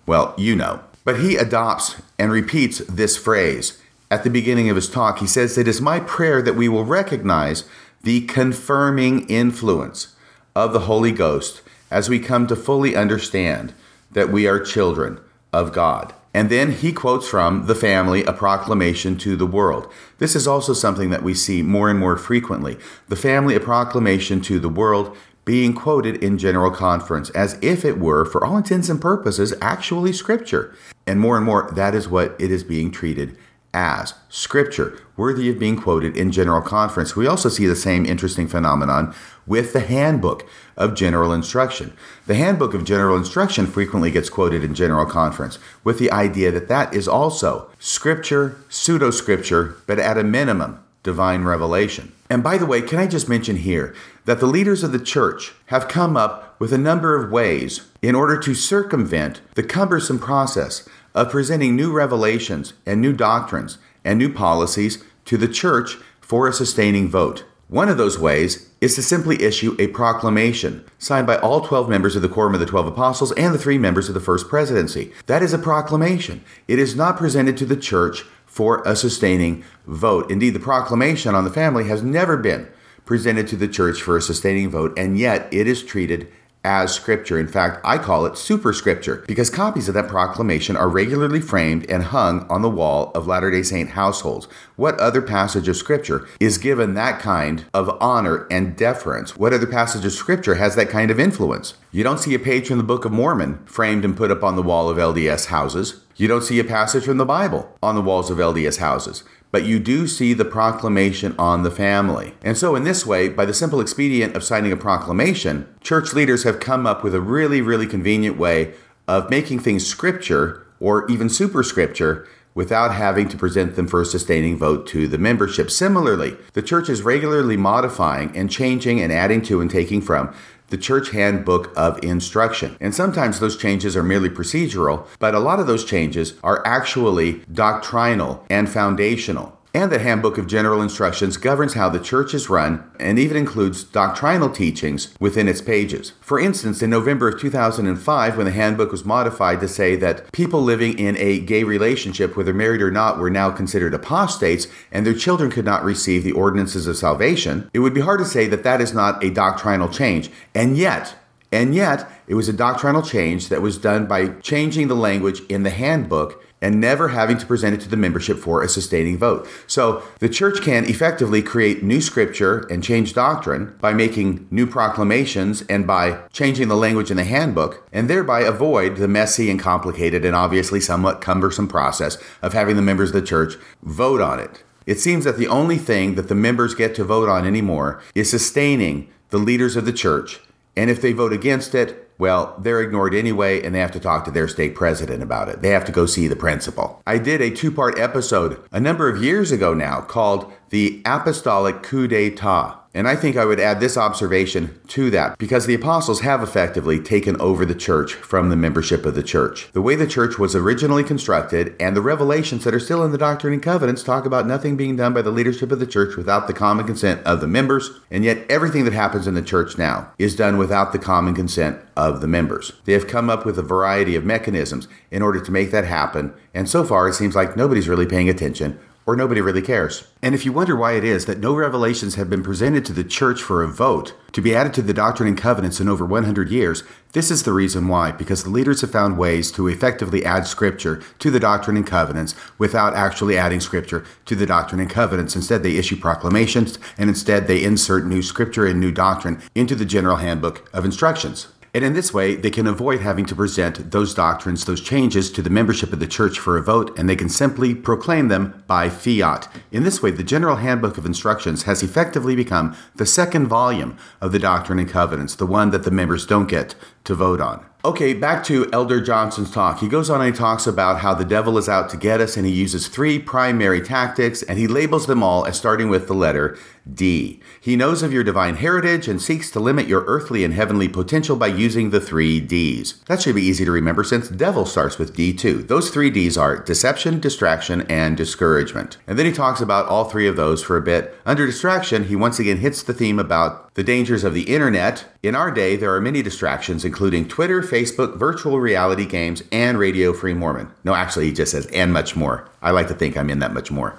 well, you know. But he adopts and repeats this phrase at the beginning of his talk, he says, It is my prayer that we will recognize the confirming influence of the Holy Ghost as we come to fully understand that we are children of God. And then he quotes from The Family, A Proclamation to the World. This is also something that we see more and more frequently. The Family, A Proclamation to the World being quoted in General Conference as if it were, for all intents and purposes, actually Scripture. And more and more, that is what it is being treated as Scripture, worthy of being quoted in General Conference. We also see the same interesting phenomenon with the Handbook of General Instruction. The Handbook of General Instruction frequently gets quoted in General Conference with the idea that that is also Scripture, pseudo Scripture, but at a minimum, divine revelation. And by the way, can I just mention here that the leaders of the church have come up with a number of ways in order to circumvent the cumbersome process of presenting new revelations and new doctrines and new policies to the church for a sustaining vote. One of those ways is to simply issue a proclamation signed by all 12 members of the Quorum of the Twelve Apostles and the three members of the First Presidency. That is a proclamation. It is not presented to the church for a sustaining vote. Indeed, the proclamation on the family has never been presented to the church for a sustaining vote, and yet it is treated as scripture. In fact, I call it superscripture because copies of that proclamation are regularly framed and hung on the wall of Latter day Saint households. What other passage of scripture is given that kind of honor and deference? What other passage of scripture has that kind of influence? You don't see a page from the Book of Mormon framed and put up on the wall of LDS houses. You don't see a passage from the Bible on the walls of LDS houses but you do see the proclamation on the family. And so, in this way, by the simple expedient of signing a proclamation, church leaders have come up with a really, really convenient way of making things scripture or even superscripture without having to present them for a sustaining vote to the membership. Similarly, the church is regularly modifying and changing and adding to and taking from the Church Handbook of Instruction. And sometimes those changes are merely procedural, but a lot of those changes are actually doctrinal and foundational. And the Handbook of General Instructions governs how the church is run and even includes doctrinal teachings within its pages. For instance, in November of 2005, when the handbook was modified to say that people living in a gay relationship, whether married or not, were now considered apostates and their children could not receive the ordinances of salvation, it would be hard to say that that is not a doctrinal change. And yet, and yet, it was a doctrinal change that was done by changing the language in the handbook and never having to present it to the membership for a sustaining vote. So the church can effectively create new scripture and change doctrine by making new proclamations and by changing the language in the handbook, and thereby avoid the messy and complicated and obviously somewhat cumbersome process of having the members of the church vote on it. It seems that the only thing that the members get to vote on anymore is sustaining the leaders of the church, and if they vote against it, well, they're ignored anyway, and they have to talk to their state president about it. They have to go see the principal. I did a two part episode a number of years ago now called The Apostolic Coup d'etat. And I think I would add this observation to that because the apostles have effectively taken over the church from the membership of the church. The way the church was originally constructed and the revelations that are still in the Doctrine and Covenants talk about nothing being done by the leadership of the church without the common consent of the members, and yet everything that happens in the church now is done without the common consent of the members. They have come up with a variety of mechanisms in order to make that happen, and so far it seems like nobody's really paying attention or nobody really cares. And if you wonder why it is that no revelations have been presented to the church for a vote to be added to the Doctrine and Covenants in over 100 years, this is the reason why, because the leaders have found ways to effectively add Scripture to the Doctrine and Covenants without actually adding Scripture to the Doctrine and Covenants. Instead, they issue proclamations, and instead, they insert new Scripture and new doctrine into the General Handbook of Instructions. And in this way, they can avoid having to present those doctrines, those changes to the membership of the church for a vote, and they can simply proclaim them by fiat. In this way, the General Handbook of Instructions has effectively become the second volume of the Doctrine and Covenants, the one that the members don't get to vote on. Okay, back to Elder Johnson's talk. He goes on and he talks about how the devil is out to get us, and he uses three primary tactics, and he labels them all as starting with the letter D. He knows of your divine heritage and seeks to limit your earthly and heavenly potential by using the three D's. That should be easy to remember since devil starts with D too. Those three D's are deception, distraction, and discouragement. And then he talks about all three of those for a bit. Under distraction, he once again hits the theme about the dangers of the internet. In our day, there are many distractions, including Twitter, Facebook, virtual reality games, and Radio Free Mormon. No, actually, he just says, and much more. I like to think I'm in that much more.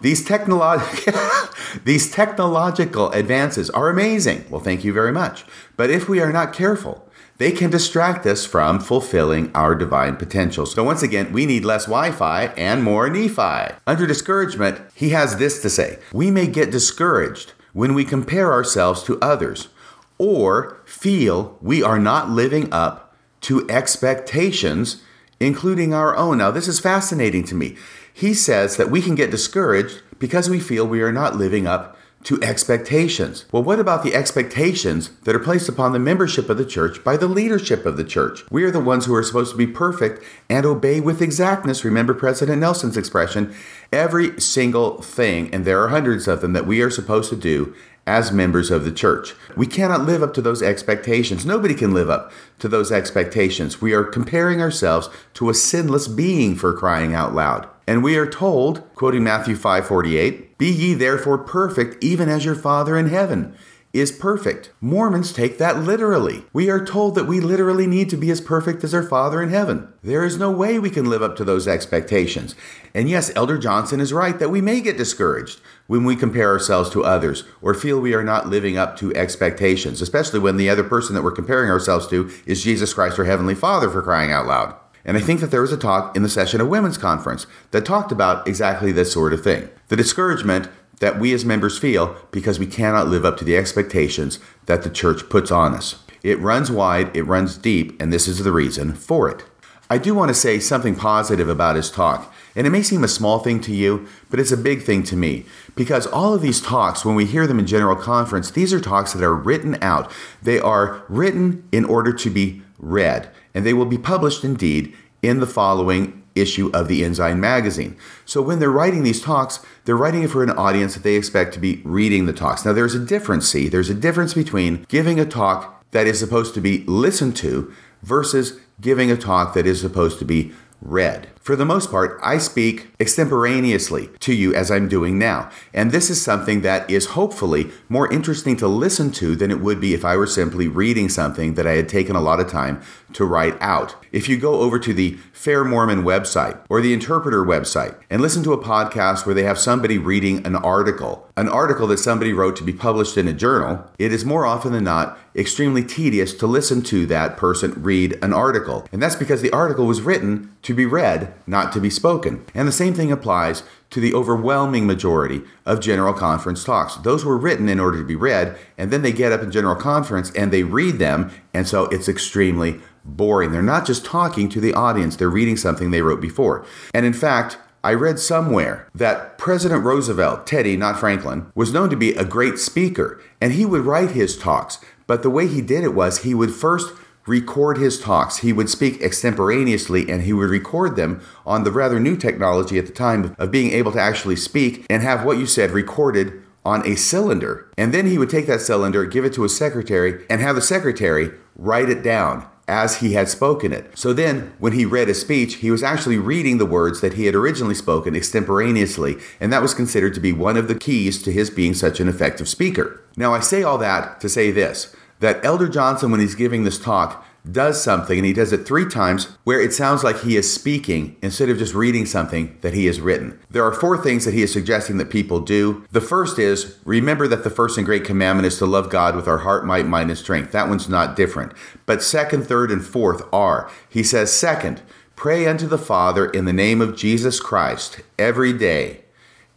These, these technological advances are amazing. Well, thank you very much. But if we are not careful, they can distract us from fulfilling our divine potential. So, once again, we need less Wi Fi and more Nephi. Under discouragement, he has this to say We may get discouraged when we compare ourselves to others or feel we are not living up to expectations, including our own. Now, this is fascinating to me. He says that we can get discouraged because we feel we are not living up to expectations. Well, what about the expectations that are placed upon the membership of the church by the leadership of the church? We are the ones who are supposed to be perfect and obey with exactness. Remember President Nelson's expression every single thing, and there are hundreds of them, that we are supposed to do as members of the church. We cannot live up to those expectations. Nobody can live up to those expectations. We are comparing ourselves to a sinless being for crying out loud. And we are told, quoting Matthew 5:48, "Be ye therefore perfect, even as your Father in heaven is perfect." Mormons take that literally. We are told that we literally need to be as perfect as our Father in heaven. There is no way we can live up to those expectations. And yes, Elder Johnson is right that we may get discouraged when we compare ourselves to others or feel we are not living up to expectations, especially when the other person that we're comparing ourselves to is Jesus Christ, our Heavenly Father, for crying out loud. And I think that there was a talk in the session of Women's Conference that talked about exactly this sort of thing. The discouragement that we as members feel because we cannot live up to the expectations that the church puts on us. It runs wide, it runs deep, and this is the reason for it. I do want to say something positive about his talk, and it may seem a small thing to you, but it's a big thing to me. Because all of these talks, when we hear them in general conference, these are talks that are written out. They are written in order to be read and they will be published indeed in the following issue of the Ensign magazine. So when they're writing these talks, they're writing it for an audience that they expect to be reading the talks. Now there's a difference, see, there's a difference between giving a talk that is supposed to be listened to versus giving a talk that is supposed to be read. For the most part, I speak extemporaneously to you as I'm doing now. And this is something that is hopefully more interesting to listen to than it would be if I were simply reading something that I had taken a lot of time to write out. If you go over to the Fair Mormon website or the Interpreter website and listen to a podcast where they have somebody reading an article, an article that somebody wrote to be published in a journal, it is more often than not extremely tedious to listen to that person read an article. And that's because the article was written to be read, not to be spoken. And the same thing applies to the overwhelming majority of General Conference talks. Those were written in order to be read, and then they get up in General Conference and they read them, and so it's extremely boring. They're not just talking to the audience, they're reading something they wrote before. And in fact, I read somewhere that President Roosevelt, Teddy, not Franklin, was known to be a great speaker, and he would write his talks. But the way he did it was he would first record his talks. He would speak extemporaneously and he would record them on the rather new technology at the time of being able to actually speak and have what you said recorded on a cylinder. And then he would take that cylinder, give it to his secretary, and have the secretary write it down as he had spoken it. So then, when he read a speech, he was actually reading the words that he had originally spoken extemporaneously, and that was considered to be one of the keys to his being such an effective speaker. Now, I say all that to say this that Elder Johnson, when he's giving this talk, does something, and he does it three times, where it sounds like he is speaking instead of just reading something that he has written. There are four things that he is suggesting that people do. The first is remember that the first and great commandment is to love God with our heart, might, mind, and strength. That one's not different. But second, third, and fourth are. He says, second, pray unto the Father in the name of Jesus Christ every day,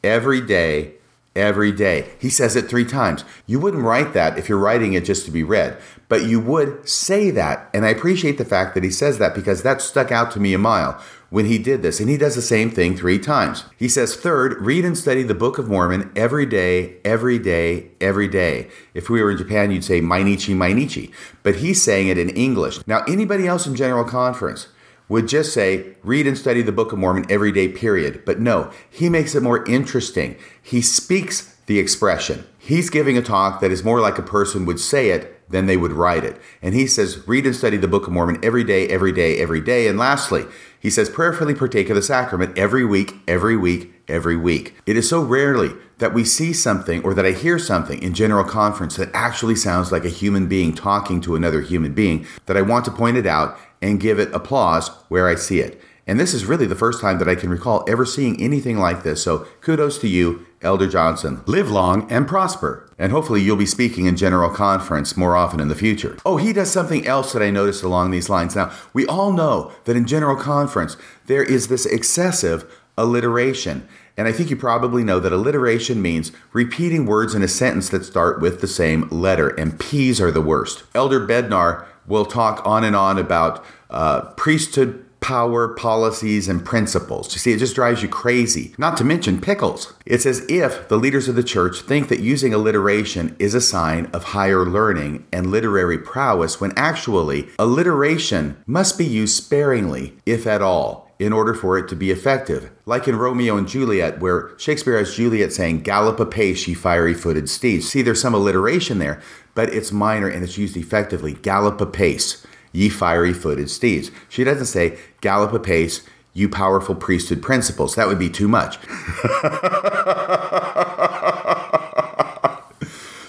every day, every day. He says it three times. You wouldn't write that if you're writing it just to be read, but you would say that. And I appreciate the fact that he says that because that stuck out to me a mile when he did this. And he does the same thing three times. He says, third, read and study the Book of Mormon every day, every day, every day. If we were in Japan, you'd say Mainichi, Mainichi. But he's saying it in English. Now, anybody else in General Conference, would just say, read and study the Book of Mormon every day, period. But no, he makes it more interesting. He speaks the expression. He's giving a talk that is more like a person would say it than they would write it. And he says, read and study the Book of Mormon every day, every day, every day. And lastly, he says, prayerfully partake of the sacrament every week, every week, every week. It is so rarely that we see something or that I hear something in general conference that actually sounds like a human being talking to another human being that I want to point it out and give it applause where I see it. And this is really the first time that I can recall ever seeing anything like this. So kudos to you Elder Johnson, live long and prosper. And hopefully you'll be speaking in General Conference more often in the future. Oh, he does something else that I noticed along these lines. Now, we all know that in General Conference, there is this excessive alliteration. And I think you probably know that alliteration means repeating words in a sentence that start with the same letter, and P's are the worst. Elder Bednar will talk on and on about uh, priesthood power, policies, and principles. You see, it just drives you crazy. Not to mention pickles. It's as if the leaders of the church think that using alliteration is a sign of higher learning and literary prowess, when actually, alliteration must be used sparingly, if at all in order for it to be effective. Like in Romeo and Juliet, where Shakespeare has Juliet saying, Gallop apace, ye fiery footed steeds. See, there's some alliteration there, but it's minor and it's used effectively. Gallop apace, ye fiery footed steeds. She doesn't say, Gallop apace, you powerful priesthood principles. That would be too much.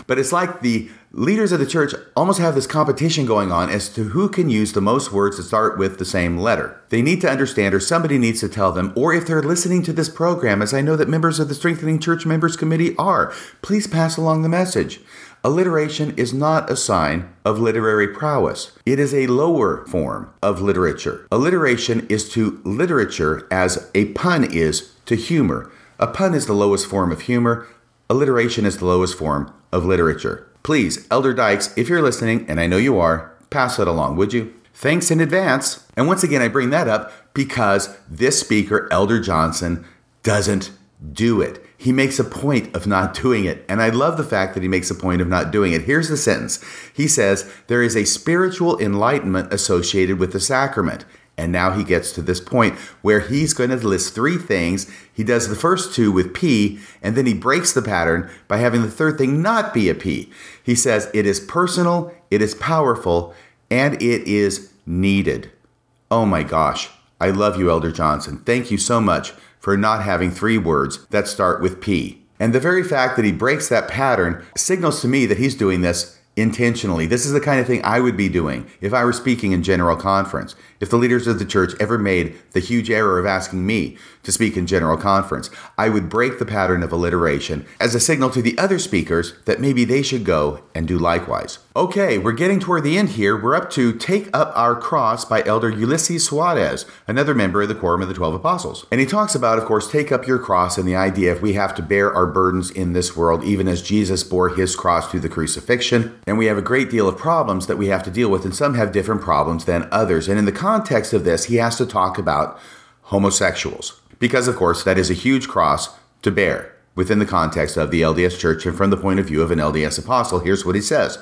but it's like the leaders of the church almost have this competition going on as to who can use the most words that start with the same letter. They need to understand, or somebody needs to tell them, or if they're listening to this program, as I know that members of the Strengthening Church Members Committee are, please pass along the message. Alliteration is not a sign of literary prowess. It is a lower form of literature. Alliteration is to literature as a pun is to humor. A pun is the lowest form of humor. Alliteration is the lowest form of literature. Please, Elder Dykes, if you're listening, and I know you are, pass that along, would you? Thanks in advance. And once again, I bring that up because this speaker, Elder Johnson, doesn't do it. He makes a point of not doing it. And I love the fact that he makes a point of not doing it. Here's the sentence He says, There is a spiritual enlightenment associated with the sacrament. And now he gets to this point where he's going to list three things. He does the first two with P, and then he breaks the pattern by having the third thing not be a P. He says it is personal, it is powerful, and it is needed. Oh my gosh. I love you, Elder Johnson. Thank you so much for not having three words that start with P. And the very fact that he breaks that pattern signals to me that he's doing this intentionally. This is the kind of thing I would be doing if I were speaking in general conference. If the leaders of the church ever made the huge error of asking me to speak in general conference, I would break the pattern of alliteration as a signal to the other speakers that maybe they should go and do likewise. Okay, we're getting toward the end here. We're up to Take Up Our Cross by Elder Ulysses Soares, another member of the Quorum of the Twelve Apostles. And he talks about, of course, take up your cross and the idea if we have to bear our burdens in this world, even as Jesus bore his cross through the crucifixion. And we have a great deal of problems that we have to deal with, and some have different problems than others. And in the context of this, he has to talk about homosexuals. Because, of course, that is a huge cross to bear within the context of the LDS Church and from the point of view of an LDS apostle. Here's what he says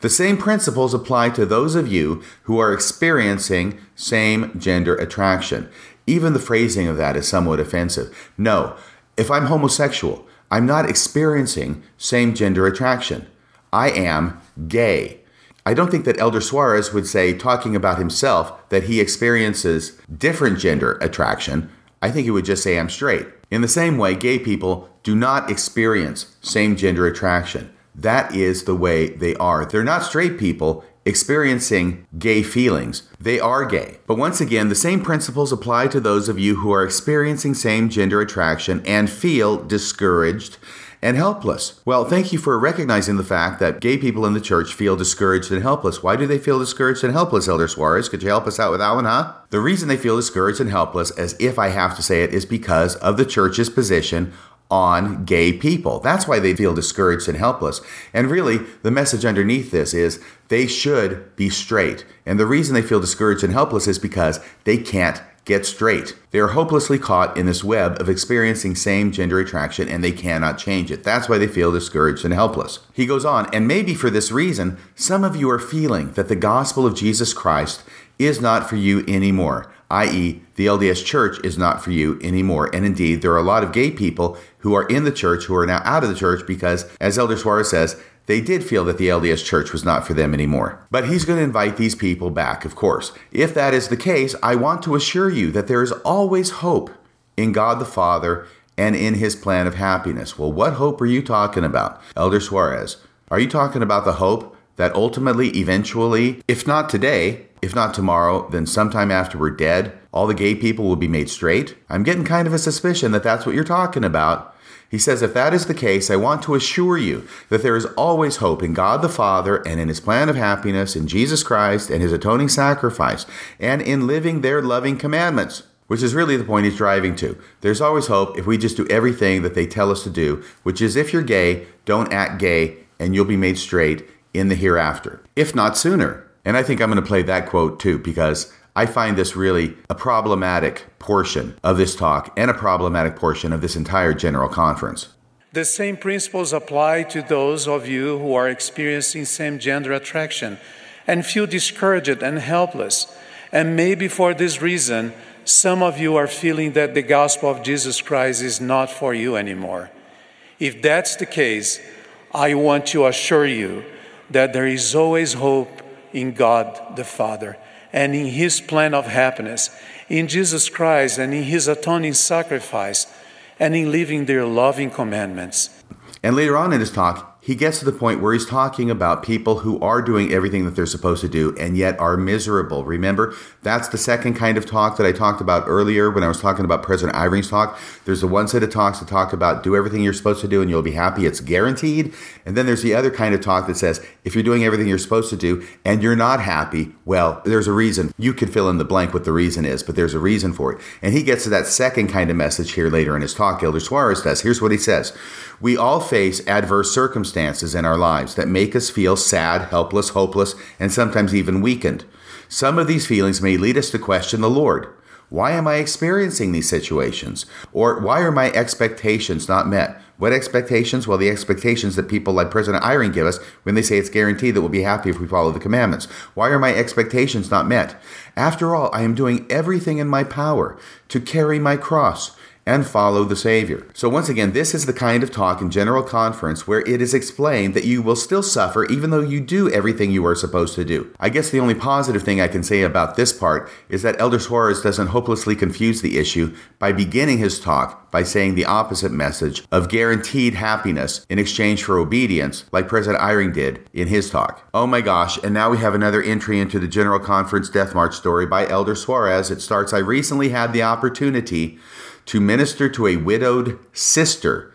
The same principles apply to those of you who are experiencing same gender attraction. Even the phrasing of that is somewhat offensive. No, if I'm homosexual, I'm not experiencing same gender attraction. I am gay. I don't think that Elder Soares would say, talking about himself, that he experiences different gender attraction. I think he would just say, I'm straight. In the same way, gay people do not experience same gender attraction. That is the way they are. They're not straight people experiencing gay feelings. They are gay. But once again, the same principles apply to those of you who are experiencing same gender attraction and feel discouraged and helpless. Well, thank you for recognizing the fact that gay people in the church feel discouraged and helpless. Why do they feel discouraged and helpless, Elder Soares? Could you help us out with that one, huh? The reason they feel discouraged and helpless, as if I have to say it, is because of the church's position on gay people. That's why they feel discouraged and helpless. And really, the message underneath this is they should be straight. And the reason they feel discouraged and helpless is because they can't get straight. They are hopelessly caught in this web of experiencing same gender attraction and they cannot change it. That's why they feel discouraged and helpless. He goes on, and maybe for this reason, some of you are feeling that the gospel of Jesus Christ is not for you anymore, i.e., the LDS church is not for you anymore. And indeed, there are a lot of gay people who are in the church who are now out of the church because, as Elder Soares says, they did feel that the LDS church was not for them anymore. But he's going to invite these people back, of course. If that is the case, I want to assure you that there is always hope in God the Father and in his plan of happiness. Well, what hope are you talking about, Elder Soares? Are you talking about the hope that ultimately, eventually, if not today, if not tomorrow, then sometime after we're dead, all the gay people will be made straight? I'm getting kind of a suspicion that that's what you're talking about. He says, If that is the case, I want to assure you that there is always hope in God the Father and in His plan of happiness, in Jesus Christ and His atoning sacrifice, and in living their loving commandments, which is really the point he's driving to. There's always hope if we just do everything that they tell us to do, which is if you're gay, don't act gay, and you'll be made straight in the hereafter, if not sooner. And I think I'm going to play that quote too, because I find this really a problematic portion of this talk and a problematic portion of this entire general conference. The same principles apply to those of you who are experiencing same gender attraction and feel discouraged and helpless. And maybe for this reason, some of you are feeling that the gospel of Jesus Christ is not for you anymore. If that's the case, I want to assure you that there is always hope in God the Father and in His plan of happiness, in Jesus Christ and in His atoning sacrifice, and in living their loving commandments. And later on in his talk, he gets to the point where he's talking about people who are doing everything that they're supposed to do and yet are miserable. Remember, that's the second kind of talk that I talked about earlier when I was talking about President Eyring's talk. There's the one set of talks that talk about do everything you're supposed to do and you'll be happy, it's guaranteed. And then there's the other kind of talk that says if you're doing everything you're supposed to do and you're not happy, well, there's a reason. You can fill in the blank what the reason is, but there's a reason for it. And he gets to that second kind of message here later in his talk. Elder Soares does. Here's what he says We all face adverse circumstances circumstances in our lives that make us feel sad, helpless, hopeless, and sometimes even weakened. Some of these feelings may lead us to question the Lord. Why am I experiencing these situations? Or why are my expectations not met? What expectations? Well, the expectations that people like President Eyring give us when they say it's guaranteed that we'll be happy if we follow the commandments. Why are my expectations not met? After all, I am doing everything in my power to carry my cross, and follow the Savior. So, once again, this is the kind of talk in General Conference where it is explained that you will still suffer even though you do everything you are supposed to do. I guess the only positive thing I can say about this part is that Elder Soares doesn't hopelessly confuse the issue by beginning his talk by saying the opposite message of guaranteed happiness in exchange for obedience, like President Eyring did in his talk. Oh my gosh, and now we have another entry into the General Conference Death March story by Elder Soares. It starts I recently had the opportunity to minister to a widowed sister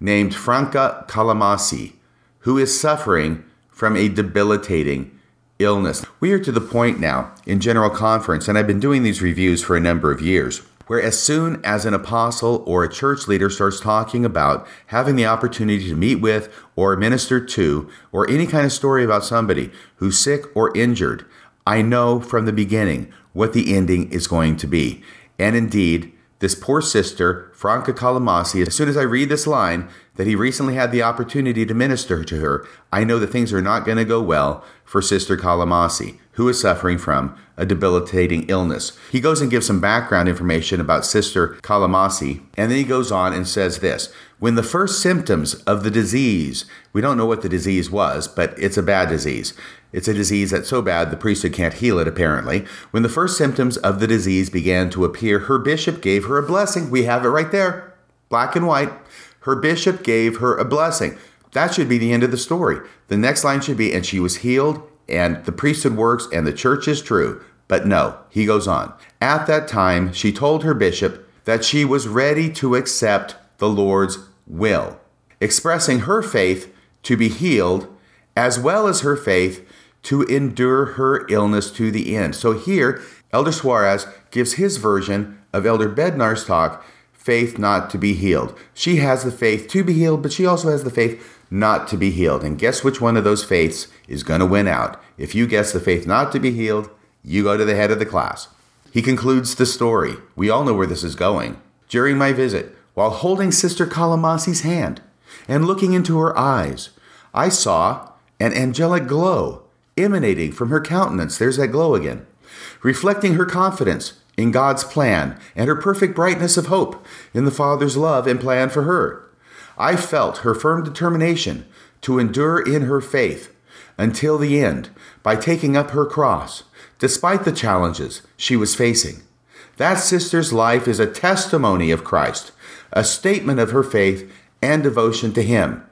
named Franca Calamasi, who is suffering from a debilitating illness. We are to the point now in General Conference, and I've been doing these reviews for a number of years, where as soon as an apostle or a church leader starts talking about having the opportunity to meet with or minister to, or any kind of story about somebody who's sick or injured, I know from the beginning what the ending is going to be. And indeed, this poor sister, Franca Calamasi, as soon as I read this line that he recently had the opportunity to minister to her, I know that things are not going to go well for Sister Calamasi, who is suffering from a debilitating illness. He goes and gives some background information about Sister Calamasi, and then he goes on and says this When the first symptoms of the disease, we don't know what the disease was, but it's a bad disease. It's a disease that's so bad the priesthood can't heal it, apparently. When the first symptoms of the disease began to appear, her bishop gave her a blessing. We have it right there, black and white. Her bishop gave her a blessing. That should be the end of the story. The next line should be, and she was healed, and the priesthood works, and the church is true. But no, he goes on. At that time, she told her bishop that she was ready to accept the Lord's will, expressing her faith to be healed, as well as her faith to endure her illness to the end. So here, Elder Soares gives his version of Elder Bednar's talk, faith not to be healed. She has the faith to be healed, but she also has the faith not to be healed. And guess which one of those faiths is going to win out? If you guess the faith not to be healed, you go to the head of the class. He concludes the story. We all know where this is going. During my visit, while holding Sister Calamasi's hand and looking into her eyes, I saw an angelic glow emanating from her countenance. There's that glow again, reflecting her confidence in God's plan and her perfect brightness of hope in the Father's love and plan for her. I felt her firm determination to endure in her faith until the end by taking up her cross, despite the challenges she was facing. That sister's life is a testimony of Christ, a statement of her faith and devotion to Him.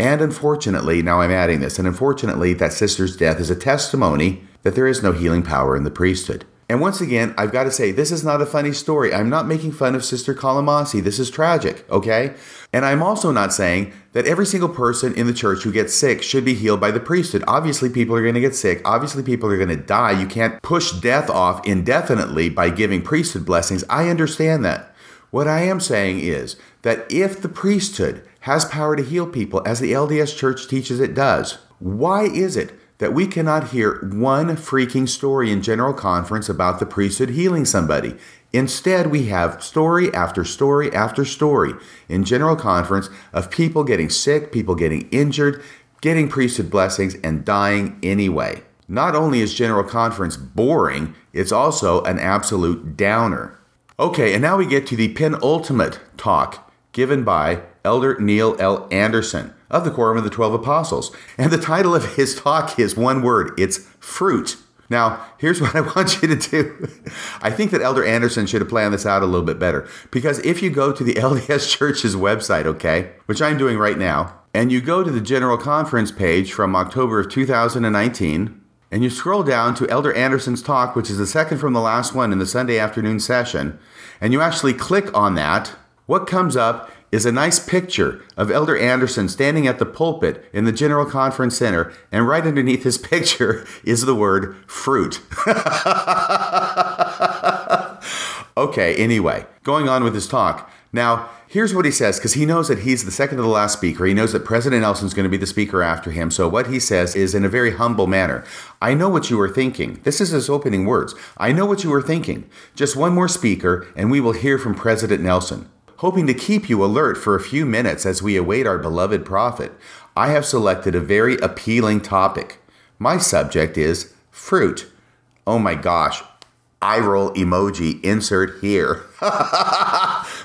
And unfortunately, now I'm adding this, and unfortunately, that sister's death is a testimony that there is no healing power in the priesthood. And once again, I've got to say, this is not a funny story. I'm not making fun of Sister Calamasi. This is tragic, okay? And I'm also not saying that every single person in the church who gets sick should be healed by the priesthood. Obviously, people are going to get sick. Obviously, people are going to die. You can't push death off indefinitely by giving priesthood blessings. I understand that. What I am saying is that if the priesthood has power to heal people, as the LDS Church teaches it does, why is it that we cannot hear one freaking story in General Conference about the priesthood healing somebody? Instead, we have story after story after story in General Conference of people getting sick, people getting injured, getting priesthood blessings, and dying anyway. Not only is General Conference boring, it's also an absolute downer. Okay, and now we get to the penultimate talk given by Elder Neil L. Andersen of the Quorum of the Twelve Apostles. And the title of his talk is one word it's fruit. Now, here's what I want you to do. I think that Elder Andersen should have planned this out a little bit better. Because if you go to the LDS Church's website, okay, which I'm doing right now, and you go to the General Conference page from October of 2019, and you scroll down to Elder Andersen's talk, which is the second from the last one in the Sunday afternoon session, and you actually click on that, what comes up is a nice picture of Elder Andersen standing at the pulpit in the General Conference Center, and right underneath his picture is the word fruit. okay, anyway, going on with his talk. Now, here's what he says because he knows that he's the second to the last speaker. He knows that President Nelson's going to be the speaker after him. So, what he says is in a very humble manner I know what you were thinking. This is his opening words. I know what you were thinking. Just one more speaker, and we will hear from President Nelson. Hoping to keep you alert for a few minutes as we await our beloved prophet, I have selected a very appealing topic. My subject is fruit. Oh my gosh, eye roll emoji insert here.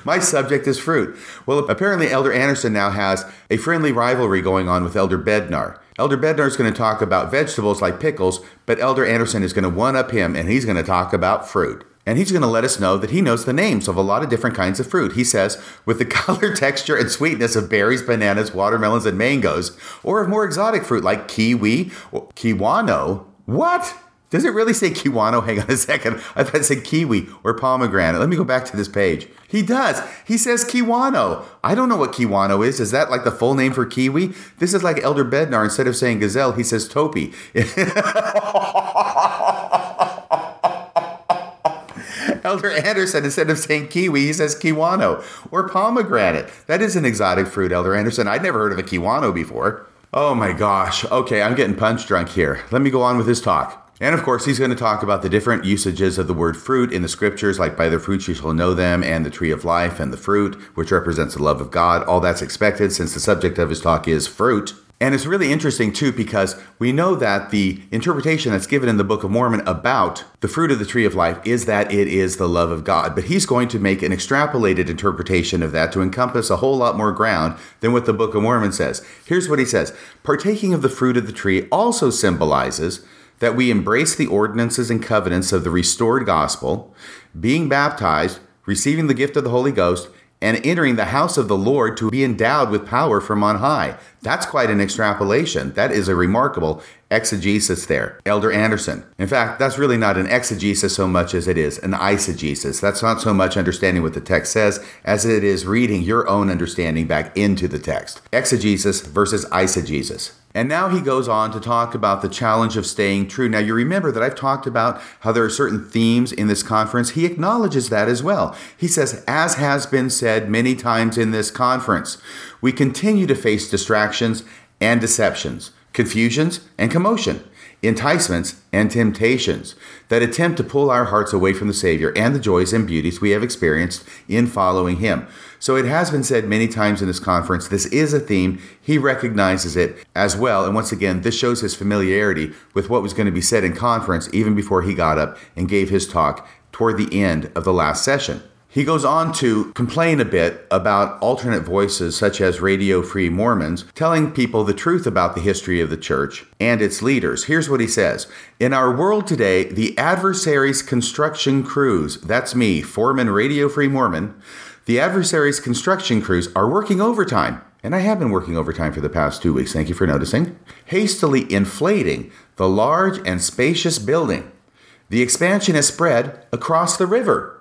My subject is fruit. Well, apparently, Elder Andersen now has a friendly rivalry going on with Elder Bednar. Elder Bednar is going to talk about vegetables like pickles, but Elder Andersen is going to one up him and he's going to talk about fruit. And he's going to let us know that he knows the names of a lot of different kinds of fruit. He says, with the color, texture, and sweetness of berries, bananas, watermelons, and mangoes, or of more exotic fruit like kiwi, or kiwano. What? Does it really say kiwano? Hang on a second. I thought it said kiwi or pomegranate. Let me go back to this page. He does. He says kiwano. I don't know what kiwano is. Is that like the full name for kiwi? This is like Elder Bednar. Instead of saying gazelle, he says topi. Elder Andersen, instead of saying kiwi, he says kiwano or pomegranate. That is an exotic fruit, Elder Andersen. I'd never heard of a kiwano before. Oh my gosh. Okay, I'm getting punch drunk here. Let me go on with his talk. And of course, he's going to talk about the different usages of the word fruit in the scriptures, like by their fruits you shall know them, and the tree of life and the fruit, which represents the love of God. All that's expected since the subject of his talk is fruit. And it's really interesting too because we know that the interpretation that's given in the Book of Mormon about the fruit of the tree of life is that it is the love of God. But he's going to make an extrapolated interpretation of that to encompass a whole lot more ground than what the Book of Mormon says. Here's what he says Partaking of the fruit of the tree also symbolizes that we embrace the ordinances and covenants of the restored gospel, being baptized, receiving the gift of the Holy Ghost, and entering the house of the Lord to be endowed with power from on high. That's quite an extrapolation. That is a remarkable exegesis there. Elder Andersen. In fact, that's really not an exegesis so much as it is an eisegesis. That's not so much understanding what the text says as it is reading your own understanding back into the text. Exegesis versus eisegesis. And now he goes on to talk about the challenge of staying true. Now, you remember that I've talked about how there are certain themes in this conference. He acknowledges that as well. He says, as has been said many times in this conference, we continue to face distractions and deceptions, confusions and commotion enticements, and temptations that attempt to pull our hearts away from the Savior and the joys and beauties we have experienced in following Him. So it has been said many times in this conference, this is a theme. He recognizes it as well. And once again, this shows his familiarity with what was going to be said in conference even before he got up and gave his talk toward the end of the last session. He goes on to complain a bit about alternate voices such as Radio Free Mormons telling people the truth about the history of the church and its leaders. Here's what he says In our world today, the adversary's construction crews, that's me, Foreman Radio Free Mormon, the adversary's construction crews are working overtime. And I have been working overtime for the past two weeks, thank you for noticing. Hastily inflating the large and spacious building The expansion has spread across the river,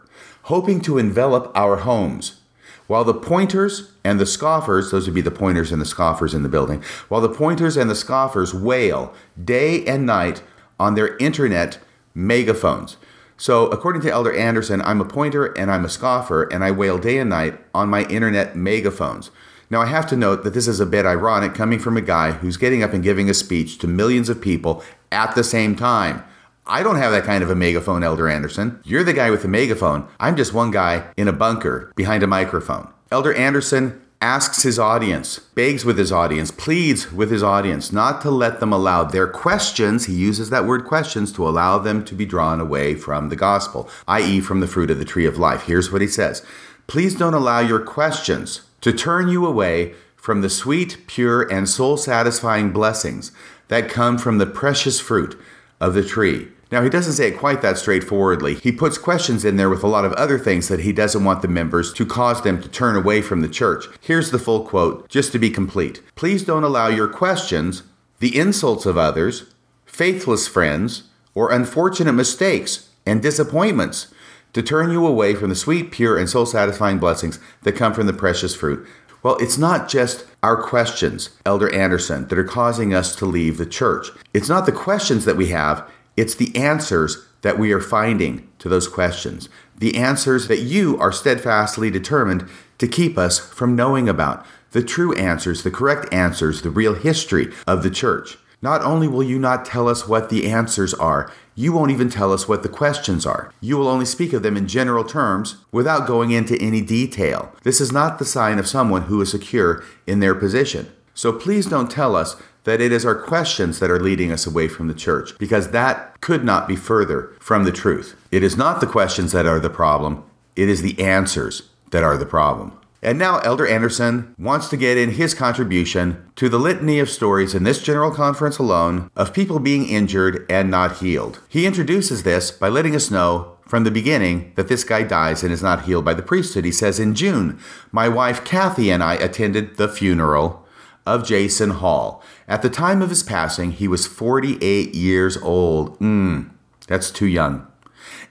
hoping to envelop our homes. While the pointers and the scoffers, those would be the pointers and the scoffers in the building, while the pointers and the scoffers wail day and night on their internet megaphones. So, according to Elder Andersen, I'm a pointer and I'm a scoffer, and I wail day and night on my internet megaphones. Now, I have to note that this is a bit ironic coming from a guy who's getting up and giving a speech to millions of people at the same time. I don't have that kind of a megaphone, Elder Andersen. You're the guy with the megaphone. I'm just one guy in a bunker behind a microphone. Elder Andersen asks his audience, begs with his audience, pleads with his audience not to let them allow their questions, he uses that word questions, to allow them to be drawn away from the gospel, i.e., from the fruit of the tree of life. Here's what he says Please don't allow your questions to turn you away from the sweet, pure, and soul satisfying blessings that come from the precious fruit of the tree. Now, he doesn't say it quite that straightforwardly. He puts questions in there with a lot of other things that he doesn't want the members to cause them to turn away from the church. Here's the full quote, just to be complete. Please don't allow your questions, the insults of others, faithless friends, or unfortunate mistakes and disappointments to turn you away from the sweet, pure, and soul satisfying blessings that come from the precious fruit. Well, it's not just our questions, Elder Andersen, that are causing us to leave the church. It's not the questions that we have, it's the answers that we are finding to those questions. The answers that you are steadfastly determined to keep us from knowing about. The true answers, the correct answers, the real history of the church. Not only will you not tell us what the answers are, you won't even tell us what the questions are. You will only speak of them in general terms without going into any detail. This is not the sign of someone who is secure in their position. So please don't tell us that it is our questions that are leading us away from the church, because that could not be further from the truth. It is not the questions that are the problem, it is the answers that are the problem. And now Elder Andersen wants to get in his contribution to the litany of stories in this general conference alone of people being injured and not healed. He introduces this by letting us know from the beginning that this guy dies and is not healed by the priesthood. He says, In June, my wife Kathy and I attended the funeral of Jason Hall. At the time of his passing, he was 48 years old. Mmm, that's too young.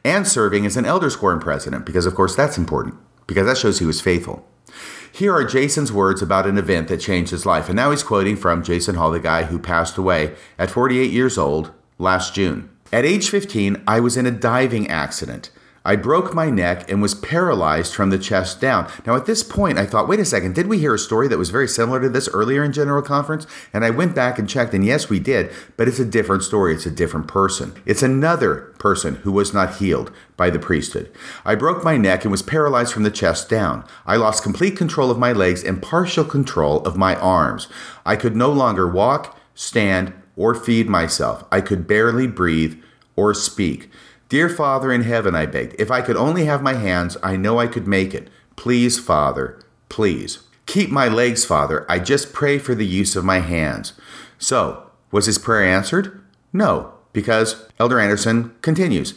And serving as an elders quorum president, because of course that's important, because that shows he was faithful. Here are Jason's words about an event that changed his life. And now he's quoting from Jason Hall, the guy who passed away at 48 years old last June. At age 15, I was in a diving accident. I broke my neck and was paralyzed from the chest down. Now, at this point, I thought, wait a second, did we hear a story that was very similar to this earlier in General Conference? And I went back and checked, and yes, we did, but it's a different story. It's a different person. It's another person who was not healed by the priesthood. I broke my neck and was paralyzed from the chest down. I lost complete control of my legs and partial control of my arms. I could no longer walk, stand, or feed myself. I could barely breathe or speak. Dear Father in heaven, I begged, if I could only have my hands, I know I could make it. Please, Father, please. Keep my legs, Father. I just pray for the use of my hands. So, was his prayer answered? No, because Elder Andersen continues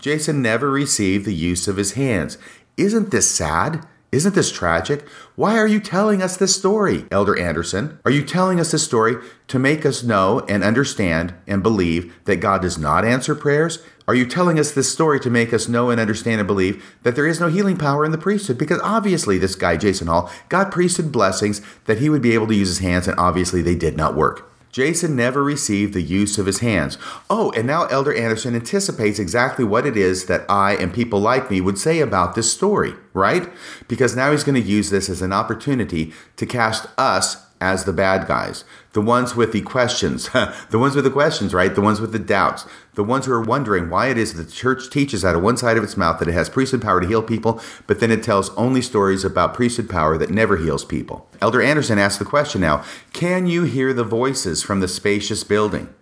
Jason never received the use of his hands. Isn't this sad? Isn't this tragic? Why are you telling us this story, Elder Andersen? Are you telling us this story to make us know and understand and believe that God does not answer prayers? Are you telling us this story to make us know and understand and believe that there is no healing power in the priesthood? Because obviously, this guy, Jason Hall, got priesthood blessings that he would be able to use his hands, and obviously, they did not work. Jason never received the use of his hands. Oh, and now Elder Andersen anticipates exactly what it is that I and people like me would say about this story, right? Because now he's going to use this as an opportunity to cast us as the bad guys, the ones with the questions, the ones with the questions, right? The ones with the doubts, the ones who are wondering why it is that the church teaches out of one side of its mouth that it has priesthood power to heal people, but then it tells only stories about priesthood power that never heals people. Elder Andersen asks the question now Can you hear the voices from the spacious building?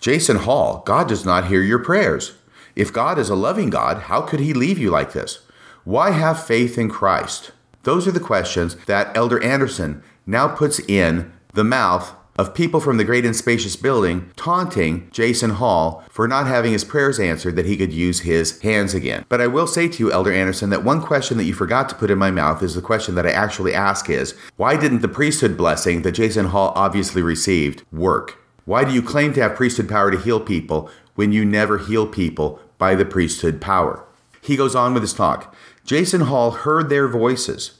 Jason Hall, God does not hear your prayers. If God is a loving God, how could he leave you like this? Why have faith in Christ? Those are the questions that Elder Andersen now puts in the mouth of people from the great and spacious building taunting Jason Hall for not having his prayers answered that he could use his hands again. But I will say to you, Elder Andersen, that one question that you forgot to put in my mouth is the question that I actually ask is why didn't the priesthood blessing that Jason Hall obviously received work? Why do you claim to have priesthood power to heal people when you never heal people by the priesthood power. He goes on with his talk. Jason Hall heard their voices,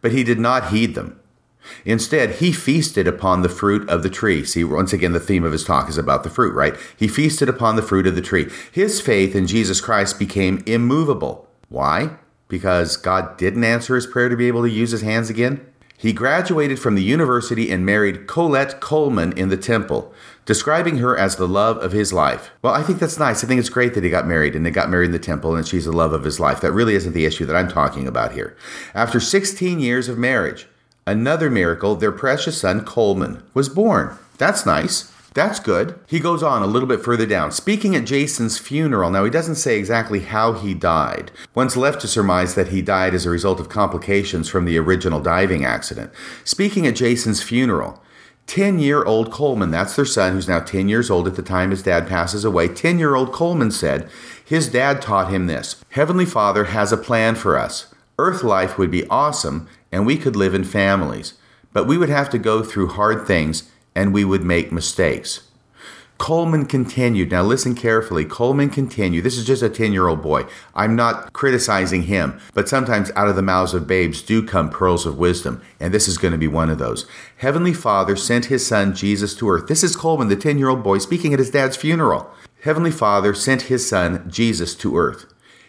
but he did not heed them. Instead, he feasted upon the fruit of the tree. See, once again, the theme of his talk is about the fruit, right? He feasted upon the fruit of the tree. His faith in Jesus Christ became immovable. Why? Because God didn't answer his prayer to be able to use his hands again? He graduated from the university and married Colette Coleman in the temple, describing her as the love of his life. Well, I think that's nice. I think it's great that he got married and they got married in the temple and she's the love of his life. That really isn't the issue that I'm talking about here. After 16 years of marriage, another miracle, their precious son Coleman was born. That's nice. That's good. He goes on a little bit further down. Speaking at Jason's funeral, now he doesn't say exactly how he died. One's left to surmise that he died as a result of complications from the original diving accident. Speaking at Jason's funeral, 10 year old Coleman, that's their son, who's now 10 years old at the time his dad passes away. 10 year old Coleman said, His dad taught him this Heavenly Father has a plan for us. Earth life would be awesome, and we could live in families. But we would have to go through hard things and we would make mistakes. Coleman continued. Now, listen carefully. Coleman continued. This is just a 10 year old boy. I'm not criticizing him, but sometimes out of the mouths of babes do come pearls of wisdom, and this is going to be one of those. Heavenly Father sent his son Jesus to earth. This is Coleman, the 10 year old boy, speaking at his dad's funeral. Heavenly Father sent his son Jesus to earth.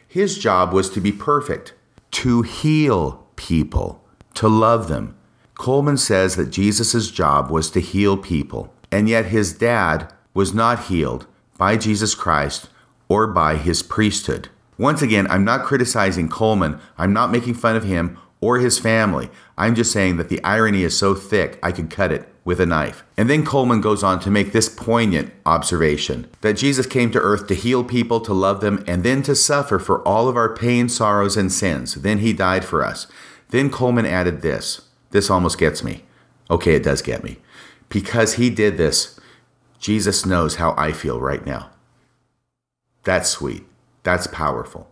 His job was to be perfect, to heal people, to love them, Coleman says that Jesus' job was to heal people, and yet his dad was not healed by Jesus Christ or by his priesthood. Once again, I'm not criticizing Coleman, I'm not making fun of him or his family. I'm just saying that the irony is so thick I could cut it with a knife. And then Coleman goes on to make this poignant observation that Jesus came to earth to heal people, to love them, and then to suffer for all of our pain, sorrows, and sins. Then he died for us. Then Coleman added this this almost gets me. Okay, it does get me. Because he did this, Jesus knows how I feel right now. That's sweet. That's powerful.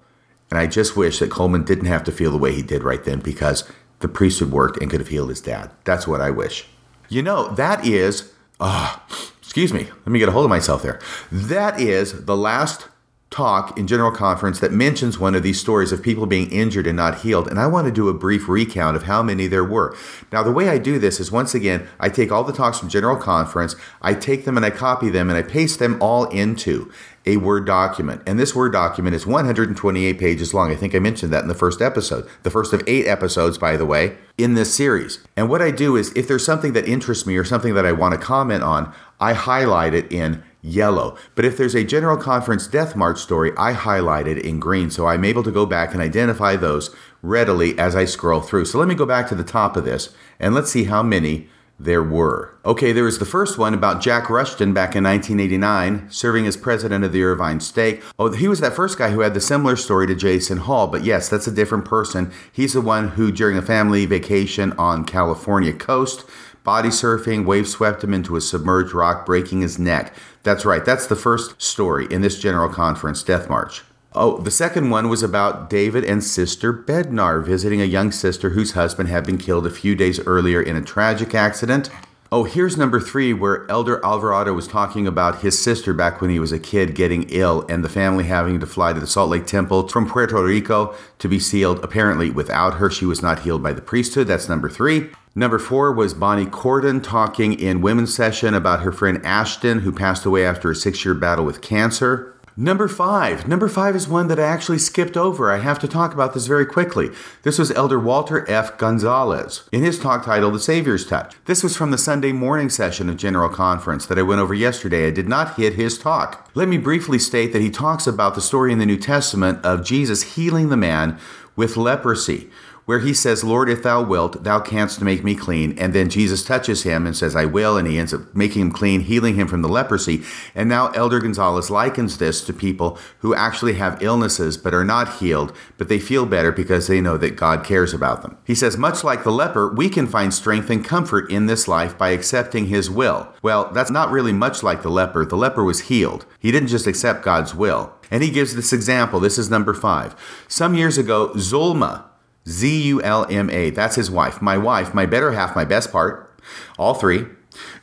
And I just wish that Coleman didn't have to feel the way he did right then because the priesthood worked and could have healed his dad. That's what I wish. You know, that is, uh, excuse me, let me get a hold of myself there. That is the last talk in General Conference that mentions one of these stories of people being injured and not healed. And I want to do a brief recount of how many there were. Now, the way I do this is once again, I take all the talks from General Conference, I take them and I copy them and I paste them all into a Word document. And this Word document is 128 pages long. I think I mentioned that in the first episode, the first of eight episodes, by the way, in this series. And what I do is if there's something that interests me or something that I want to comment on, I highlight it in yellow. But if there's a General Conference Death March story, I highlight it in green. So I'm able to go back and identify those readily as I scroll through. So let me go back to the top of this and let's see how many there were. Okay, there was the first one about Jack Rushton back in 1989, serving as president of the Irvine Stake. Oh, he was that first guy who had the similar story to Jason Hall, but yes, that's a different person. He's the one who, during a family vacation on California coast, body surfing, wave swept him into a submerged rock, breaking his neck. That's right, that's the first story in this General Conference Death March. Oh, the second one was about David and Sister Bednar visiting a young sister whose husband had been killed a few days earlier in a tragic accident. Oh, here's number three, where Elder Alvarado was talking about his sister back when he was a kid getting ill and the family having to fly to the Salt Lake Temple from Puerto Rico to be sealed. Apparently, without her, she was not healed by the priesthood. That's number three. Number four was Bonnie Cordon talking in women's session about her friend Ashton, who passed away after a six year battle with cancer. Number five. Number five is one that I actually skipped over. I have to talk about this very quickly. This was Elder Walter F. Gonzalez in his talk titled The Savior's Touch. This was from the Sunday morning session of General Conference that I went over yesterday. I did not hit his talk. Let me briefly state that he talks about the story in the New Testament of Jesus healing the man with leprosy where he says, Lord, if thou wilt, thou canst make me clean. And then Jesus touches him and says, I will. And he ends up making him clean, healing him from the leprosy. And now Elder Gonzalez likens this to people who actually have illnesses but are not healed, but they feel better because they know that God cares about them. He says, much like the leper, we can find strength and comfort in this life by accepting his will. Well, that's not really much like the leper. The leper was healed. He didn't just accept God's will. And he gives this example. This is number five. Some years ago, Zulma, Z U L M A. That's his wife. My wife, my better half, my best part, all three,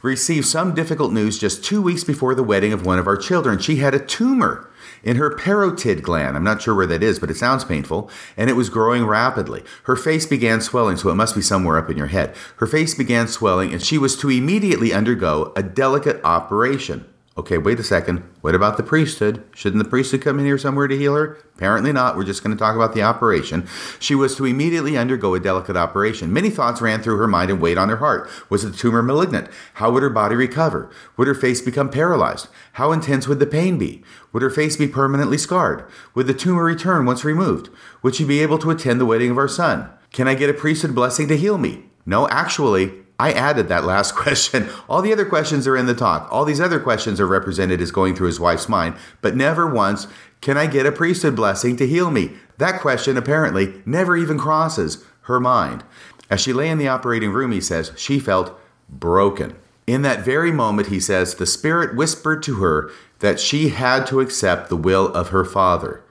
received some difficult news just two weeks before the wedding of one of our children. She had a tumor in her parotid gland. I'm not sure where that is, but it sounds painful. And it was growing rapidly. Her face began swelling, so it must be somewhere up in your head. Her face began swelling, and she was to immediately undergo a delicate operation. Okay, wait a second. What about the priesthood? Shouldn't the priesthood come in here somewhere to heal her? Apparently not. We're just going to talk about the operation. She was to immediately undergo a delicate operation. Many thoughts ran through her mind and weighed on her heart. Was the tumor malignant? How would her body recover? Would her face become paralyzed? How intense would the pain be? Would her face be permanently scarred? Would the tumor return once removed? Would she be able to attend the wedding of our son? Can I get a priesthood blessing to heal me? No, actually, I added that last question. All the other questions are in the talk. All these other questions are represented as going through his wife's mind, but never once, can I get a priesthood blessing to heal me? That question apparently never even crosses her mind. As she lay in the operating room, he says, she felt broken. In that very moment, he says, the Spirit whispered to her that she had to accept the will of her Father.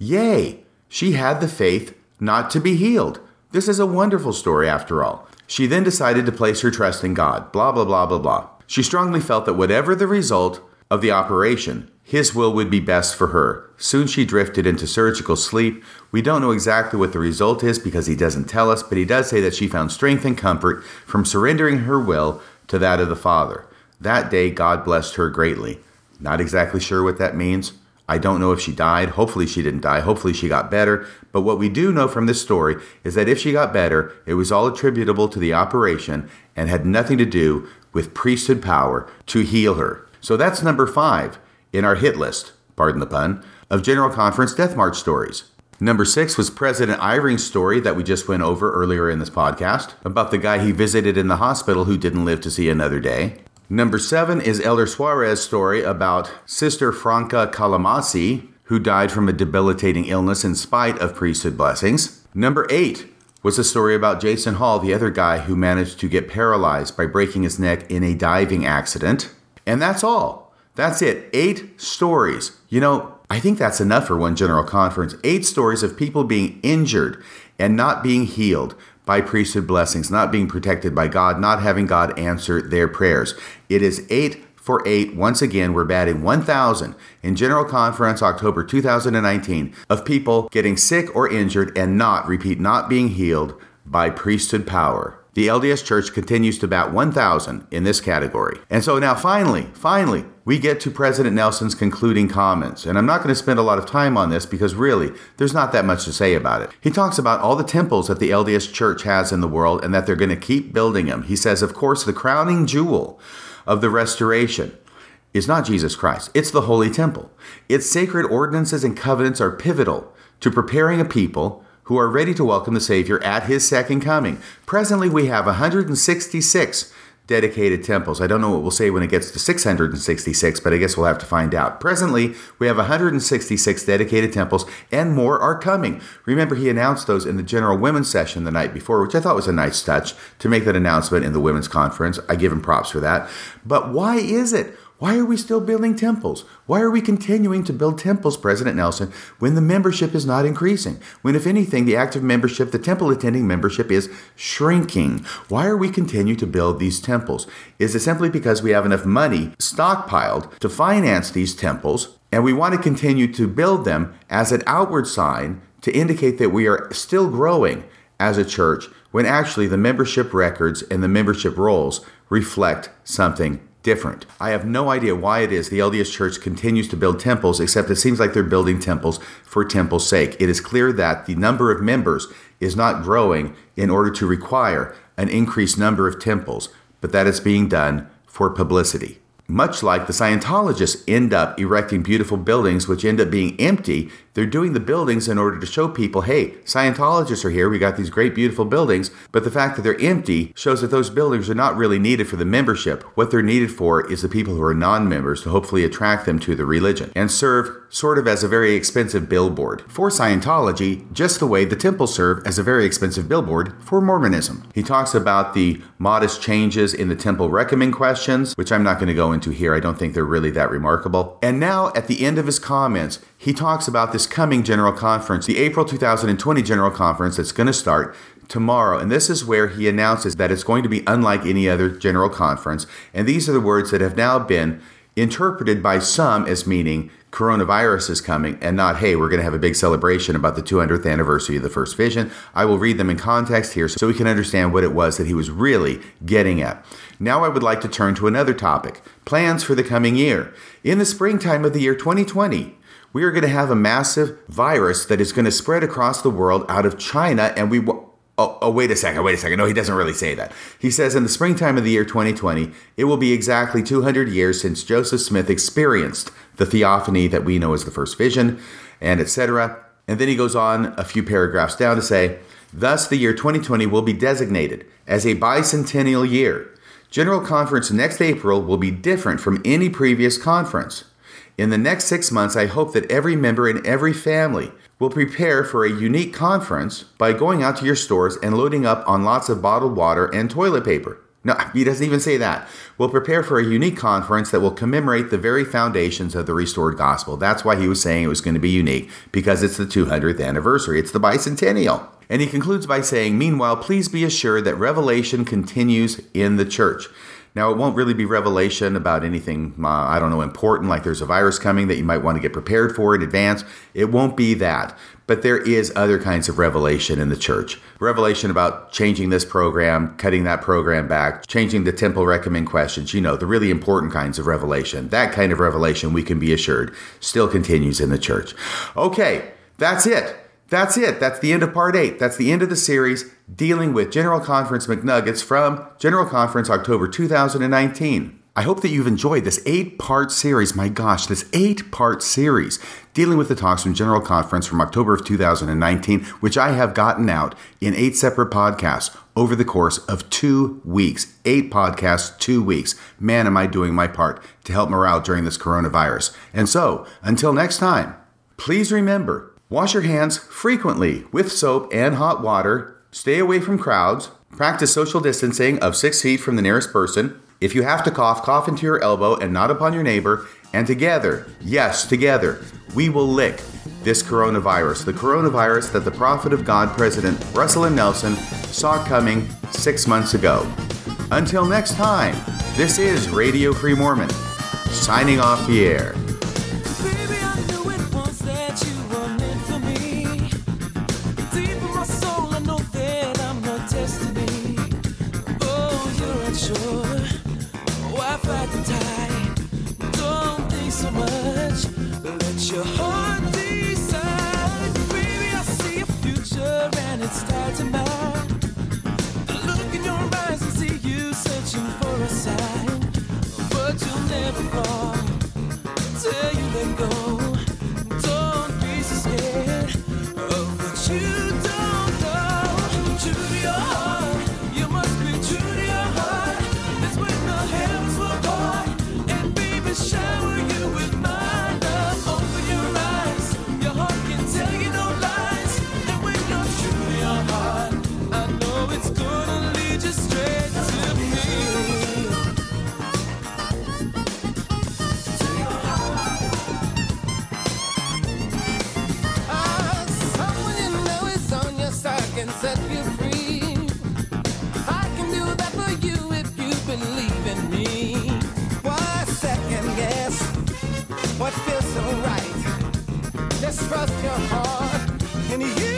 Yay! She had the faith not to be healed. This is a wonderful story after all. She then decided to place her trust in God. Blah, blah, blah, blah, blah. She strongly felt that whatever the result of the operation, his will would be best for her. Soon she drifted into surgical sleep. We don't know exactly what the result is because he doesn't tell us, but he does say that she found strength and comfort from surrendering her will to that of the Father. That day, God blessed her greatly. Not exactly sure what that means. I don't know if she died. Hopefully, she didn't die. Hopefully, she got better. But what we do know from this story is that if she got better, it was all attributable to the operation and had nothing to do with priesthood power to heal her. So that's number five in our hit list, pardon the pun, of General Conference Death March stories. Number six was President Eyring's story that we just went over earlier in this podcast about the guy he visited in the hospital who didn't live to see another day. Number seven is Elder Soares's story about Sister Franca Calamasi, who died from a debilitating illness in spite of priesthood blessings. Number eight was a story about Jason Hall, the other guy who managed to get paralyzed by breaking his neck in a diving accident. And that's all. That's it. Eight stories. You know, I think that's enough for one general conference. Eight stories of people being injured and not being healed by priesthood blessings, not being protected by God, not having God answer their prayers. It is eight for eight. Once again, we're batting 1,000 in General Conference October 2019 of people getting sick or injured and not, repeat, not being healed by priesthood power. The LDS Church continues to bat 1,000 in this category. And so now, finally, finally, we get to President Nelson's concluding comments. And I'm not going to spend a lot of time on this because really, there's not that much to say about it. He talks about all the temples that the LDS Church has in the world and that they're going to keep building them. He says, of course, the crowning jewel of the restoration is not Jesus Christ, it's the Holy Temple. Its sacred ordinances and covenants are pivotal to preparing a people who are ready to welcome the Savior at his second coming. Presently, we have 166 dedicated temples. I don't know what we'll say when it gets to 666, but I guess we'll have to find out. Presently, we have 166 dedicated temples, and more are coming. Remember, he announced those in the general women's session the night before, which I thought was a nice touch to make that announcement in the women's conference. I give him props for that. But why is it? Why are we still building temples? Why are we continuing to build temples, President Nelson, when the membership is not increasing? When, if anything, the active membership, the temple attending membership is shrinking? Why are we continuing to build these temples? Is it simply because we have enough money stockpiled to finance these temples and we want to continue to build them as an outward sign to indicate that we are still growing as a church when actually the membership records and the membership rolls reflect something different. I have no idea why it is the LDS Church continues to build temples, except it seems like they're building temples for temple's sake. It is clear that the number of members is not growing in order to require an increased number of temples, but that is being done for publicity. Much like the Scientologists end up erecting beautiful buildings which end up being empty, they're doing the buildings in order to show people, hey, Scientologists are here, we got these great, beautiful buildings, but the fact that they're empty shows that those buildings are not really needed for the membership. What they're needed for is the people who are non members to hopefully attract them to the religion and serve sort of as a very expensive billboard for Scientology, just the way the temples serve as a very expensive billboard for Mormonism. He talks about the modest changes in the temple recommend questions, which I'm not going to go into here. I don't think they're really that remarkable. And now, at the end of his comments, he talks about this coming General Conference, the April 2020 General Conference that's going to start tomorrow. And this is where he announces that it's going to be unlike any other General Conference. And these are the words that have now been interpreted by some as meaning coronavirus is coming and not, hey, we're going to have a big celebration about the 200th anniversary of the first vision. I will read them in context here so we can understand what it was that he was really getting at. Now, I would like to turn to another topic plans for the coming year. In the springtime of the year 2020, we are going to have a massive virus that is going to spread across the world out of China, and we Oh, oh, wait a second, wait a second. No, he doesn't really say that. He says in the springtime of the year 2020, it will be exactly 200 years since Joseph Smith experienced the theophany that we know as the first vision, and etc. And then he goes on a few paragraphs down to say, Thus, the year 2020 will be designated as a bicentennial year. General Conference next April will be different from any previous conference. In the next six months, I hope that every member in every family will prepare for a unique conference by going out to your stores and loading up on lots of bottled water and toilet paper. No, he doesn't even say that. We'll prepare for a unique conference that will commemorate the very foundations of the restored gospel. That's why he was saying it was going to be unique, because it's the 200th anniversary. It's the bicentennial. And he concludes by saying, Meanwhile, please be assured that revelation continues in the church. Now, it won't really be revelation about anything, uh, I don't know, important, like there's a virus coming that you might want to get prepared for in advance. It won't be that. But there is other kinds of revelation in the church. Revelation about changing this program, cutting that program back, changing the temple recommend questions, you know, the really important kinds of revelation. That kind of revelation, we can be assured, still continues in the church. Okay, that's it. That's it. That's the end of part eight. That's the end of the series dealing with General Conference McNuggets from General Conference October 2019. I hope that you've enjoyed this eight part series. My gosh, this eight part series dealing with the talks from General Conference from October of 2019, which I have gotten out in eight separate podcasts over the course of two weeks. Eight podcasts, two weeks. Man, am I doing my part to help morale during this coronavirus. And so, until next time, please remember Wash your hands frequently with soap and hot water. Stay away from crowds. Practice social distancing of six feet from the nearest person. If you have to cough, cough into your elbow and not upon your neighbor. And together, yes, together, we will lick this coronavirus, the coronavirus that the prophet of God, President Russell M. Nelson, saw coming six months ago. Until next time, this is Radio Free Mormon, signing off the air. trust your heart. And you